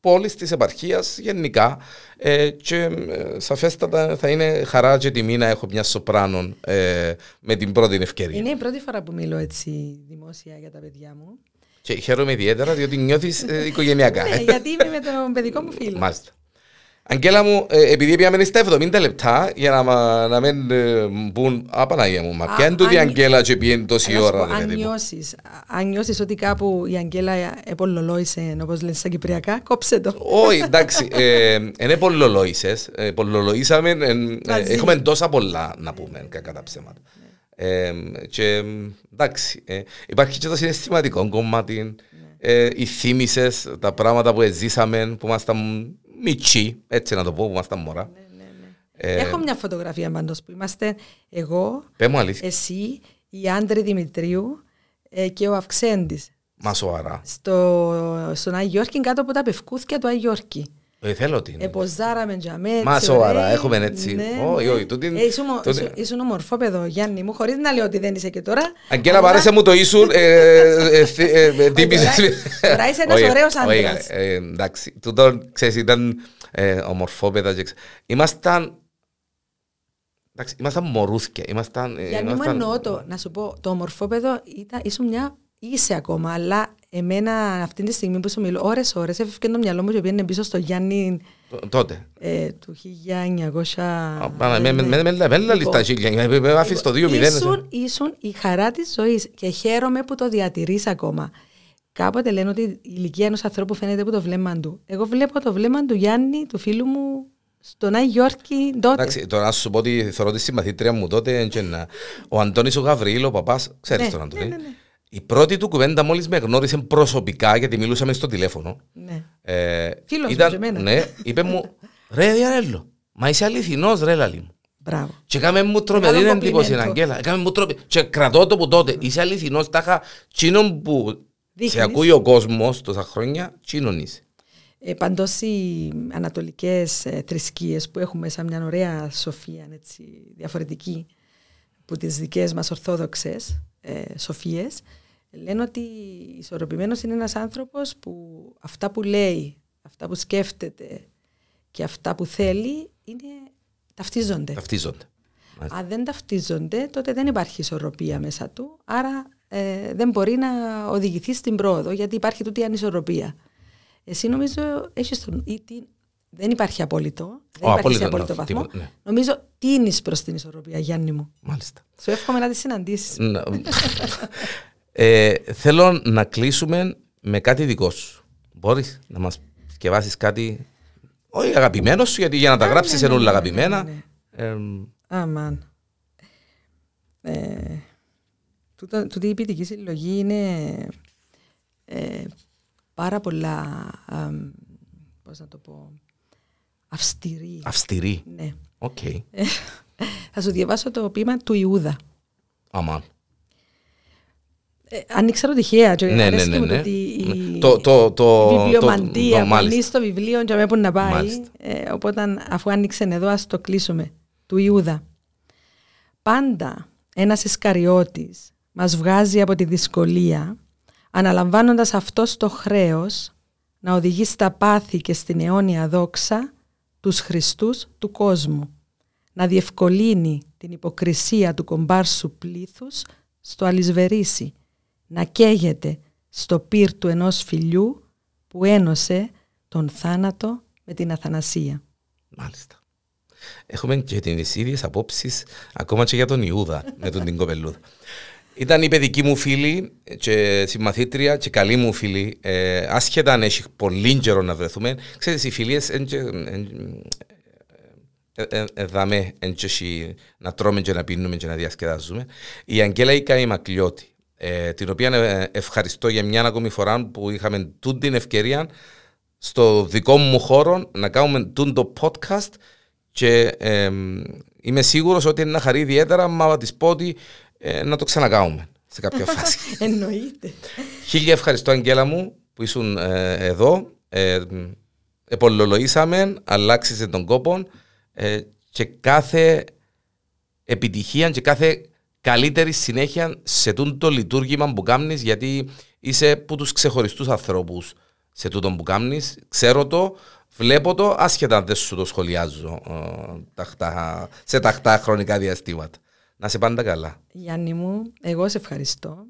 πόλης, της επαρχίας γενικά ε, και ε, σαφέστατα θα είναι χαρά και τιμή να έχω μια σοπράνο ε, με την πρώτη ευκαιρία. Είναι η πρώτη φορά που μιλώ έτσι δημόσια για τα παιδιά μου. Και χαίρομαι ιδιαίτερα διότι νιώθεις ε, οικογενειακά. ναι, γιατί είμαι με τον παιδικό μου φίλο. Μάλιστα. Αγγέλα μου, ε, επειδή πήγαμε στα 70 λεπτά για να, μα- να μην ε, μπουν. Α, Παναγία μου, μα Α, ποια είναι τούτη η αν- Αγγέλα και πήγαινε τόση Να σου πω, ώρα. ρε αν παιδί μου. νιώσεις, αν νιώσεις ότι κάπου η Αγγέλα επολολόησε, όπως λένε στα κυπριακά, κόψε το. Όχι, εντάξει, ε, είναι πολλολόησες, ε, πολλολοήσαμε, ε, ε, Μαζί. έχουμε τόσα πολλά να πούμε, κακά τα ψέματα. Ε, και εντάξει, ε, υπάρχει και το συναισθηματικό κομμάτι, ε, οι θύμησες, τα πράγματα που ζήσαμε, που ήμασταν μητσί, έτσι να το πω, που ήμασταν μωρά. Ε, Έχω μια φωτογραφία πάντως που είμαστε εγώ, Πες μου αλήθεια. εσύ, η Άντρη Δημητρίου, ε, και ο Αυξέντης. Μα σοβαρά. Στο, στον Άγιο Γιώργη κάτω από τα πευκούθια του Άγιο Γιώργη. Ε, θέλω την. Εποζάραμε για μέ. Μα έτσι, σοβαρά, ωραία. έχουμε έτσι. Ναι, Όχι, ναι. όχι, τούτη- Ε, ήσουν, τούτη- ήσουν, ήσουν ομορφόπεδο, Γιάννη μου, χωρίς να λέω ότι δεν είσαι και τώρα. Αγγέλα, Αλλά- παρέσε μου το ήσουν. ε, ε, ε, ε, ε, τύπησες. τώρα- τώρα είσαι ένας Όχι, ωραίος όχι, άντρας. ε, Εντάξει, τούτο, ξέρεις, ήταν ε, ομορφόπεδα. και ξε- Ήμασταν... Εντάξει, ήμασταν μωρούθια. Ήμασταν... ε, Γιάννη μου ήμασταν- εννοώ το, να σου πω, το ομορφόπεδο ήταν, ήσουν μια, είσαι ακόμα, αλλά εμένα αυτή τη στιγμή που σου μιλώ, ώρες ώρες έφευγε το μυαλό μου και πήγαινε πίσω στο Γιάννη Τ- Τότε. ε, του 1900. Α, πάμε, Με με- με- με- με λαλείς Λοιπόν, τα χίλια. ε, ε, ε, Άφησες το 2-0. Ήσουν, ήσουν η χαρά της ζωής και χαίρομαι που το διατηρείς ακόμα. Κάποτε λένε ότι η ηλικία ενός ανθρώπου φαίνεται από το βλέμμα του. Εγώ βλέπω το βλέμμα του Γιάννη, του φίλου μου, στον Άι Γιώργη τότε. Εντάξει, τώρα να σου πω ότι θεωρώ τη συμμαθήτρια μου τότε και να- ο Αντώνης ο Γαβριήλ, ο παπάς, ξέρεις Ναι, τον Αντώνη. Ναι, ναι, ναι. Η πρώτη του κουβέντα μόλις με γνώρισε προσωπικά, γιατί μιλούσαμε στο τηλέφωνο, Ναι. ε, Φίλος μου ήταν, και εμένα. ναι, είπε μου, ρε Διαρέλο, μα είσαι αληθινός ρε λαλή μου. Μπράβο. Και έκαμε μου τρομερή Μεγάλο εντύπωση, κομπλιμέντο. Αγγέλα. Έκαμε μου τρομερή. Και κρατώ το που τότε. Είσαι αληθινός, τάχα τσίνον που Δείχνεις. σε ακούει ο κόσμος τόσα χρόνια, τσίνον είσαι. Ε, πάντως οι ανατολικές ε, θρησκείες που έχουμε σαν μια ωραία σοφία έτσι, διαφορετική από τις δικές μας ορθόδοξες ε, σοφίες λένε ότι ισορροπημένος είναι ένας άνθρωπος που αυτά που λέει, αυτά που σκέφτεται και αυτά που θέλει είναι, ταυτίζονται. Ταυτίζονται. Αν δεν ταυτίζονται, τότε δεν υπάρχει ισορροπία μέσα του, άρα ε, δεν μπορεί να οδηγηθεί στην πρόοδο, γιατί υπάρχει τούτη η ανισορροπία. Εσύ νομίζω έχεις τον... ή τι- δεν υπάρχει απόλυτο, δεν Ο, υπάρχει απόλυτο, σε απόλυτο ναι, βαθμό. τίποτα, ναι. Νομίζω τίνεις προς την ισορροπία, Γιάννη μου. Μάλιστα. Σου εύχομαι να τη συναντήσεις. Να- ε, θέλω να κλείσουμε με κάτι δικό σου. Μπορείς να μας σκευάσεις κάτι, όχι αγαπημένο σου, γιατί για να τα Α, γράψεις ναι, είναι όλα ναι, ναι, αγαπημένα. ναι, ναι. Εμ, Αμάν. Ε, τούτο- τούτη η ποιητική συλλογή είναι ε, πάρα πολλά, αμ, πώς να το πω, αυστηρή. αυστηρή. Ναι. Οκ. Ε, θα σου διαβάσω το ποίημα του Ιούδα. Αμάν. Ε, αν ήξερα τυχαία, και Ναι, ναι, αρέσκει ναι, μου ναι. ότι η, Ναι. Το- το- το- η το- βιβλιομαντία το- που μάλιστα. ανοίγει στο βιβλίο και με που να πάει. Μάλιστα. Ε, οπότε αφού άνοιξε εδώ ας το κλείσουμε. Του Ιούδα. Πάντα ένας Ισκαριώτης μας βγάζει από τη δυσκολία αναλαμβάνοντας αυτός το χρέος να οδηγεί στα πάθη και στην αιώνια δόξα τους Χριστούς του κόσμου να διευκολύνει την υποκρισία του κομπάρσου πλήθους στο αλυσβερίσι, να καίγεται στο πυρ του ενός φιλιού που ένωσε τον θάνατο με την αθανασία. Μάλιστα. Έχουμε και τις ίδιες απόψεις ακόμα και για τον Ιούδα με τον την κοπελούδα. Ήταν η παιδική μου φίλη και συμμαθήτρια και καλή μου φίλη. Ε, άσχετα αν έχει πολύ καιρό να βρεθούμε. Ξέρεις, οι φιλίες εν και- εν- ε, ε, ε, δάμε εν και έχει να τρώμε και να πίνουμε και να διασκεδάζουμε. Η Αγγέλα η Καϊμακλιώτη, ε, την οποία ε, ευχαριστώ για μια ακόμη φορά που είχαμε τούτη την ευκαιρία στο δικό μου χώρο να κάνουμε τούν το podcast και ε, είμαι σίγουρος ότι είναι να χαρεί ιδιαίτερα μα της πω ότι ε, να το ξανακάνουμε σε κάποια φάση. Εννοείται. Χίλια ευχαριστώ Αγγέλα μου που ήσουν ε, εδώ. Ε, επολολογήσαμε, αλλάξησε τον κόπο ε, και κάθε επιτυχία και κάθε καλύτερη συνέχεια σε τούτο το λειτουργήμα που κάνεις γιατί είσαι από τους ξεχωριστούς ανθρώπους σε τούτο που κάνεις. Ξέρω το, βλέπω το, άσχετα αν δεν σου το σχολιάζω ε, ταχτά, σε ταχτά χρονικά διαστήματα. Να σε πάντα καλά. Γιάννη μου, εγώ σε ευχαριστώ.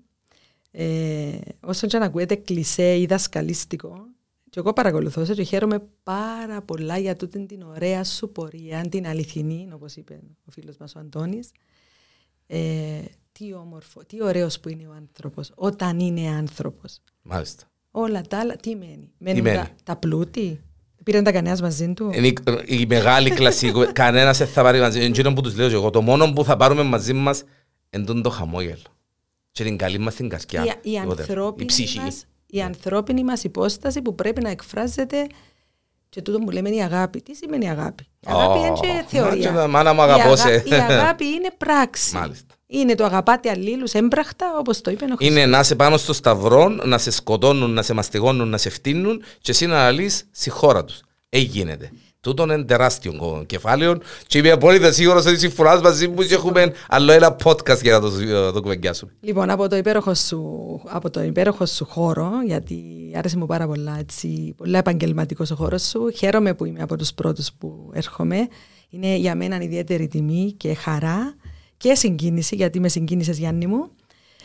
Ε, όσο και αν ακούετε κλισέ ή δασκαλίστικο, και εγώ παρακολουθώ σε και χαίρομαι πάρα πολλά για τούτη την ωραία σου πορεία, την αληθινή, όπως είπε ο φίλος μας ο Αντώνης. Ε, τι όμορφο, τι ωραίος που είναι ο άνθρωπος, όταν είναι άνθρωπος. Μάλιστα. Όλα τα άλλα, τι μένει; Μένουν μένει; τα, τα πλούτη; Πήραν τα κανένας μαζί του; Είναι η, η μεγάλη κλασική. Κανένας δεν θα πάρει μαζί. Εκείνο που τους λέω και εγώ. Το μόνο που θα πάρουμε μαζί μας είναι το χαμόγελο. Και την καλή μας την καρδιά. η, η, Τίποτε. ανθρώπινη η ψυχή. μας, η ανθρώπινη μας υπόσταση που πρέπει να εκφράζεται και τούτο που λέμε είναι η αγάπη. Τι σημαίνει αγάπη; Η αγάπη Ω, είναι και θεωρία. μα και τα μάνα μου Η αγαπώ αγα- σε. Η αγάπη είναι πράξη. Μάλιστα. Είναι το αγαπάτε αλλήλους έμπραχτα, όπως το είπε ο Χριστός. Είναι να είσαι πάνω στο σταυρό, να σε σκοτώνουν, να σε μαστιγώνουν, να σε φτύνουν και εσύ να αναλύει στη χώρα τους. Έτσι γίνεται. Τούτον είναι τεράστιο κεφάλαιο και είμαι απόλυτα σίγουρος ότι συμφωνάς μαζί μου και έχουμε άλλο ένα podcast για να το, το κουβεντιάσουμε. Λοιπόν, από το, υπέροχο σου, από το υπέροχο σου χώρο, γιατί άρεσε μου πάρα πολλά, έτσι, πολλά επαγγελματικός ο χώρος σου, χαίρομαι που είμαι από τους πρώτους που έρχομαι. Είναι για μένα ιδιαίτερη τιμή και χαρά και συγκίνηση, γιατί με συγκίνησες Γιάννη μου.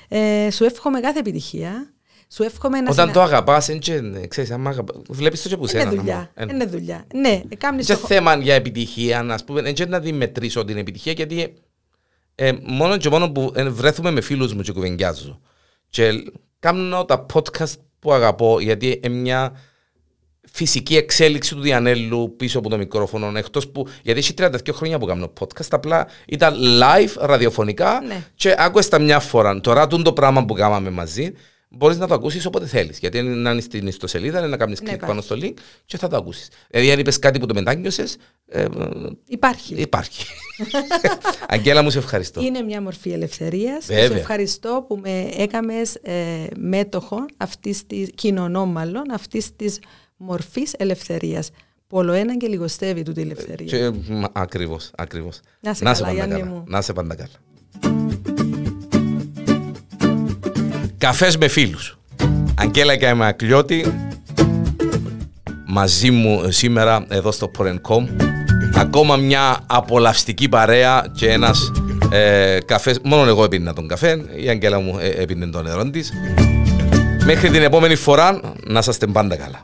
Ε, σου εύχομαι κάθε επιτυχία. Σου εύχομαι να Όταν συνα... το αγαπάς, ξέρεις, άμα αγαπά, βλέπεις το και που σένα. Είναι δουλειά. Είναι δουλειά. Ναι, κάνει το... θέμα για επιτυχία, α πούμε, δεν να μετρήσω την επιτυχία, γιατί ε, μόνο και μόνο που ε, βρέθουμε με φίλους μου και κουβεντιάζω. Και κάνω τα podcast που αγαπώ, γιατί είναι μια φυσική εξέλιξη του Διανέλου πίσω από το μικρόφωνο. Εκτός που, γιατί έχει 32 χρόνια που κάνω podcast, απλά ήταν live ραδιοφωνικά ναι. και άκουες τα μια φορά. Τώρα το πράγμα που κάναμε μαζί, μπορείς να το ακούσεις όποτε θέλεις. Γιατί να είναι στην ιστοσελίδα, να κάνεις ναι, κλικ πάνω στο link και θα το ακούσεις. Δηλαδή, αν είπες κάτι που το μετάνιωσες. Ε, υπάρχει. Υπάρχει. Αγγέλα μου, σε ευχαριστώ. Είναι μια μορφή ελευθερίας. Σε ευχαριστώ που με έκαμες ε, μέτοχο αυτής της, κοινωνό μάλλον, αυτής της μορφής ελευθερίας. Πολλο ένα και λιγοστεύει τούτη η ελευθερία. Ακριβώς, ακριβώς. Να σε, να καλά, Γιάννη μου. Να σε πάντα καλά. Καφές με φίλους. Αγγέλα και Ακλιώτη μαζί μου σήμερα εδώ στο Porencom. Ακόμα μια απολαυστική παρέα και ένας ε, καφές. Μόνο εγώ έπινα τον καφέ, η Αγγέλα μου ε, έπινε τον νερό της. Μέχρι την επόμενη φορά να είστε πάντα καλά.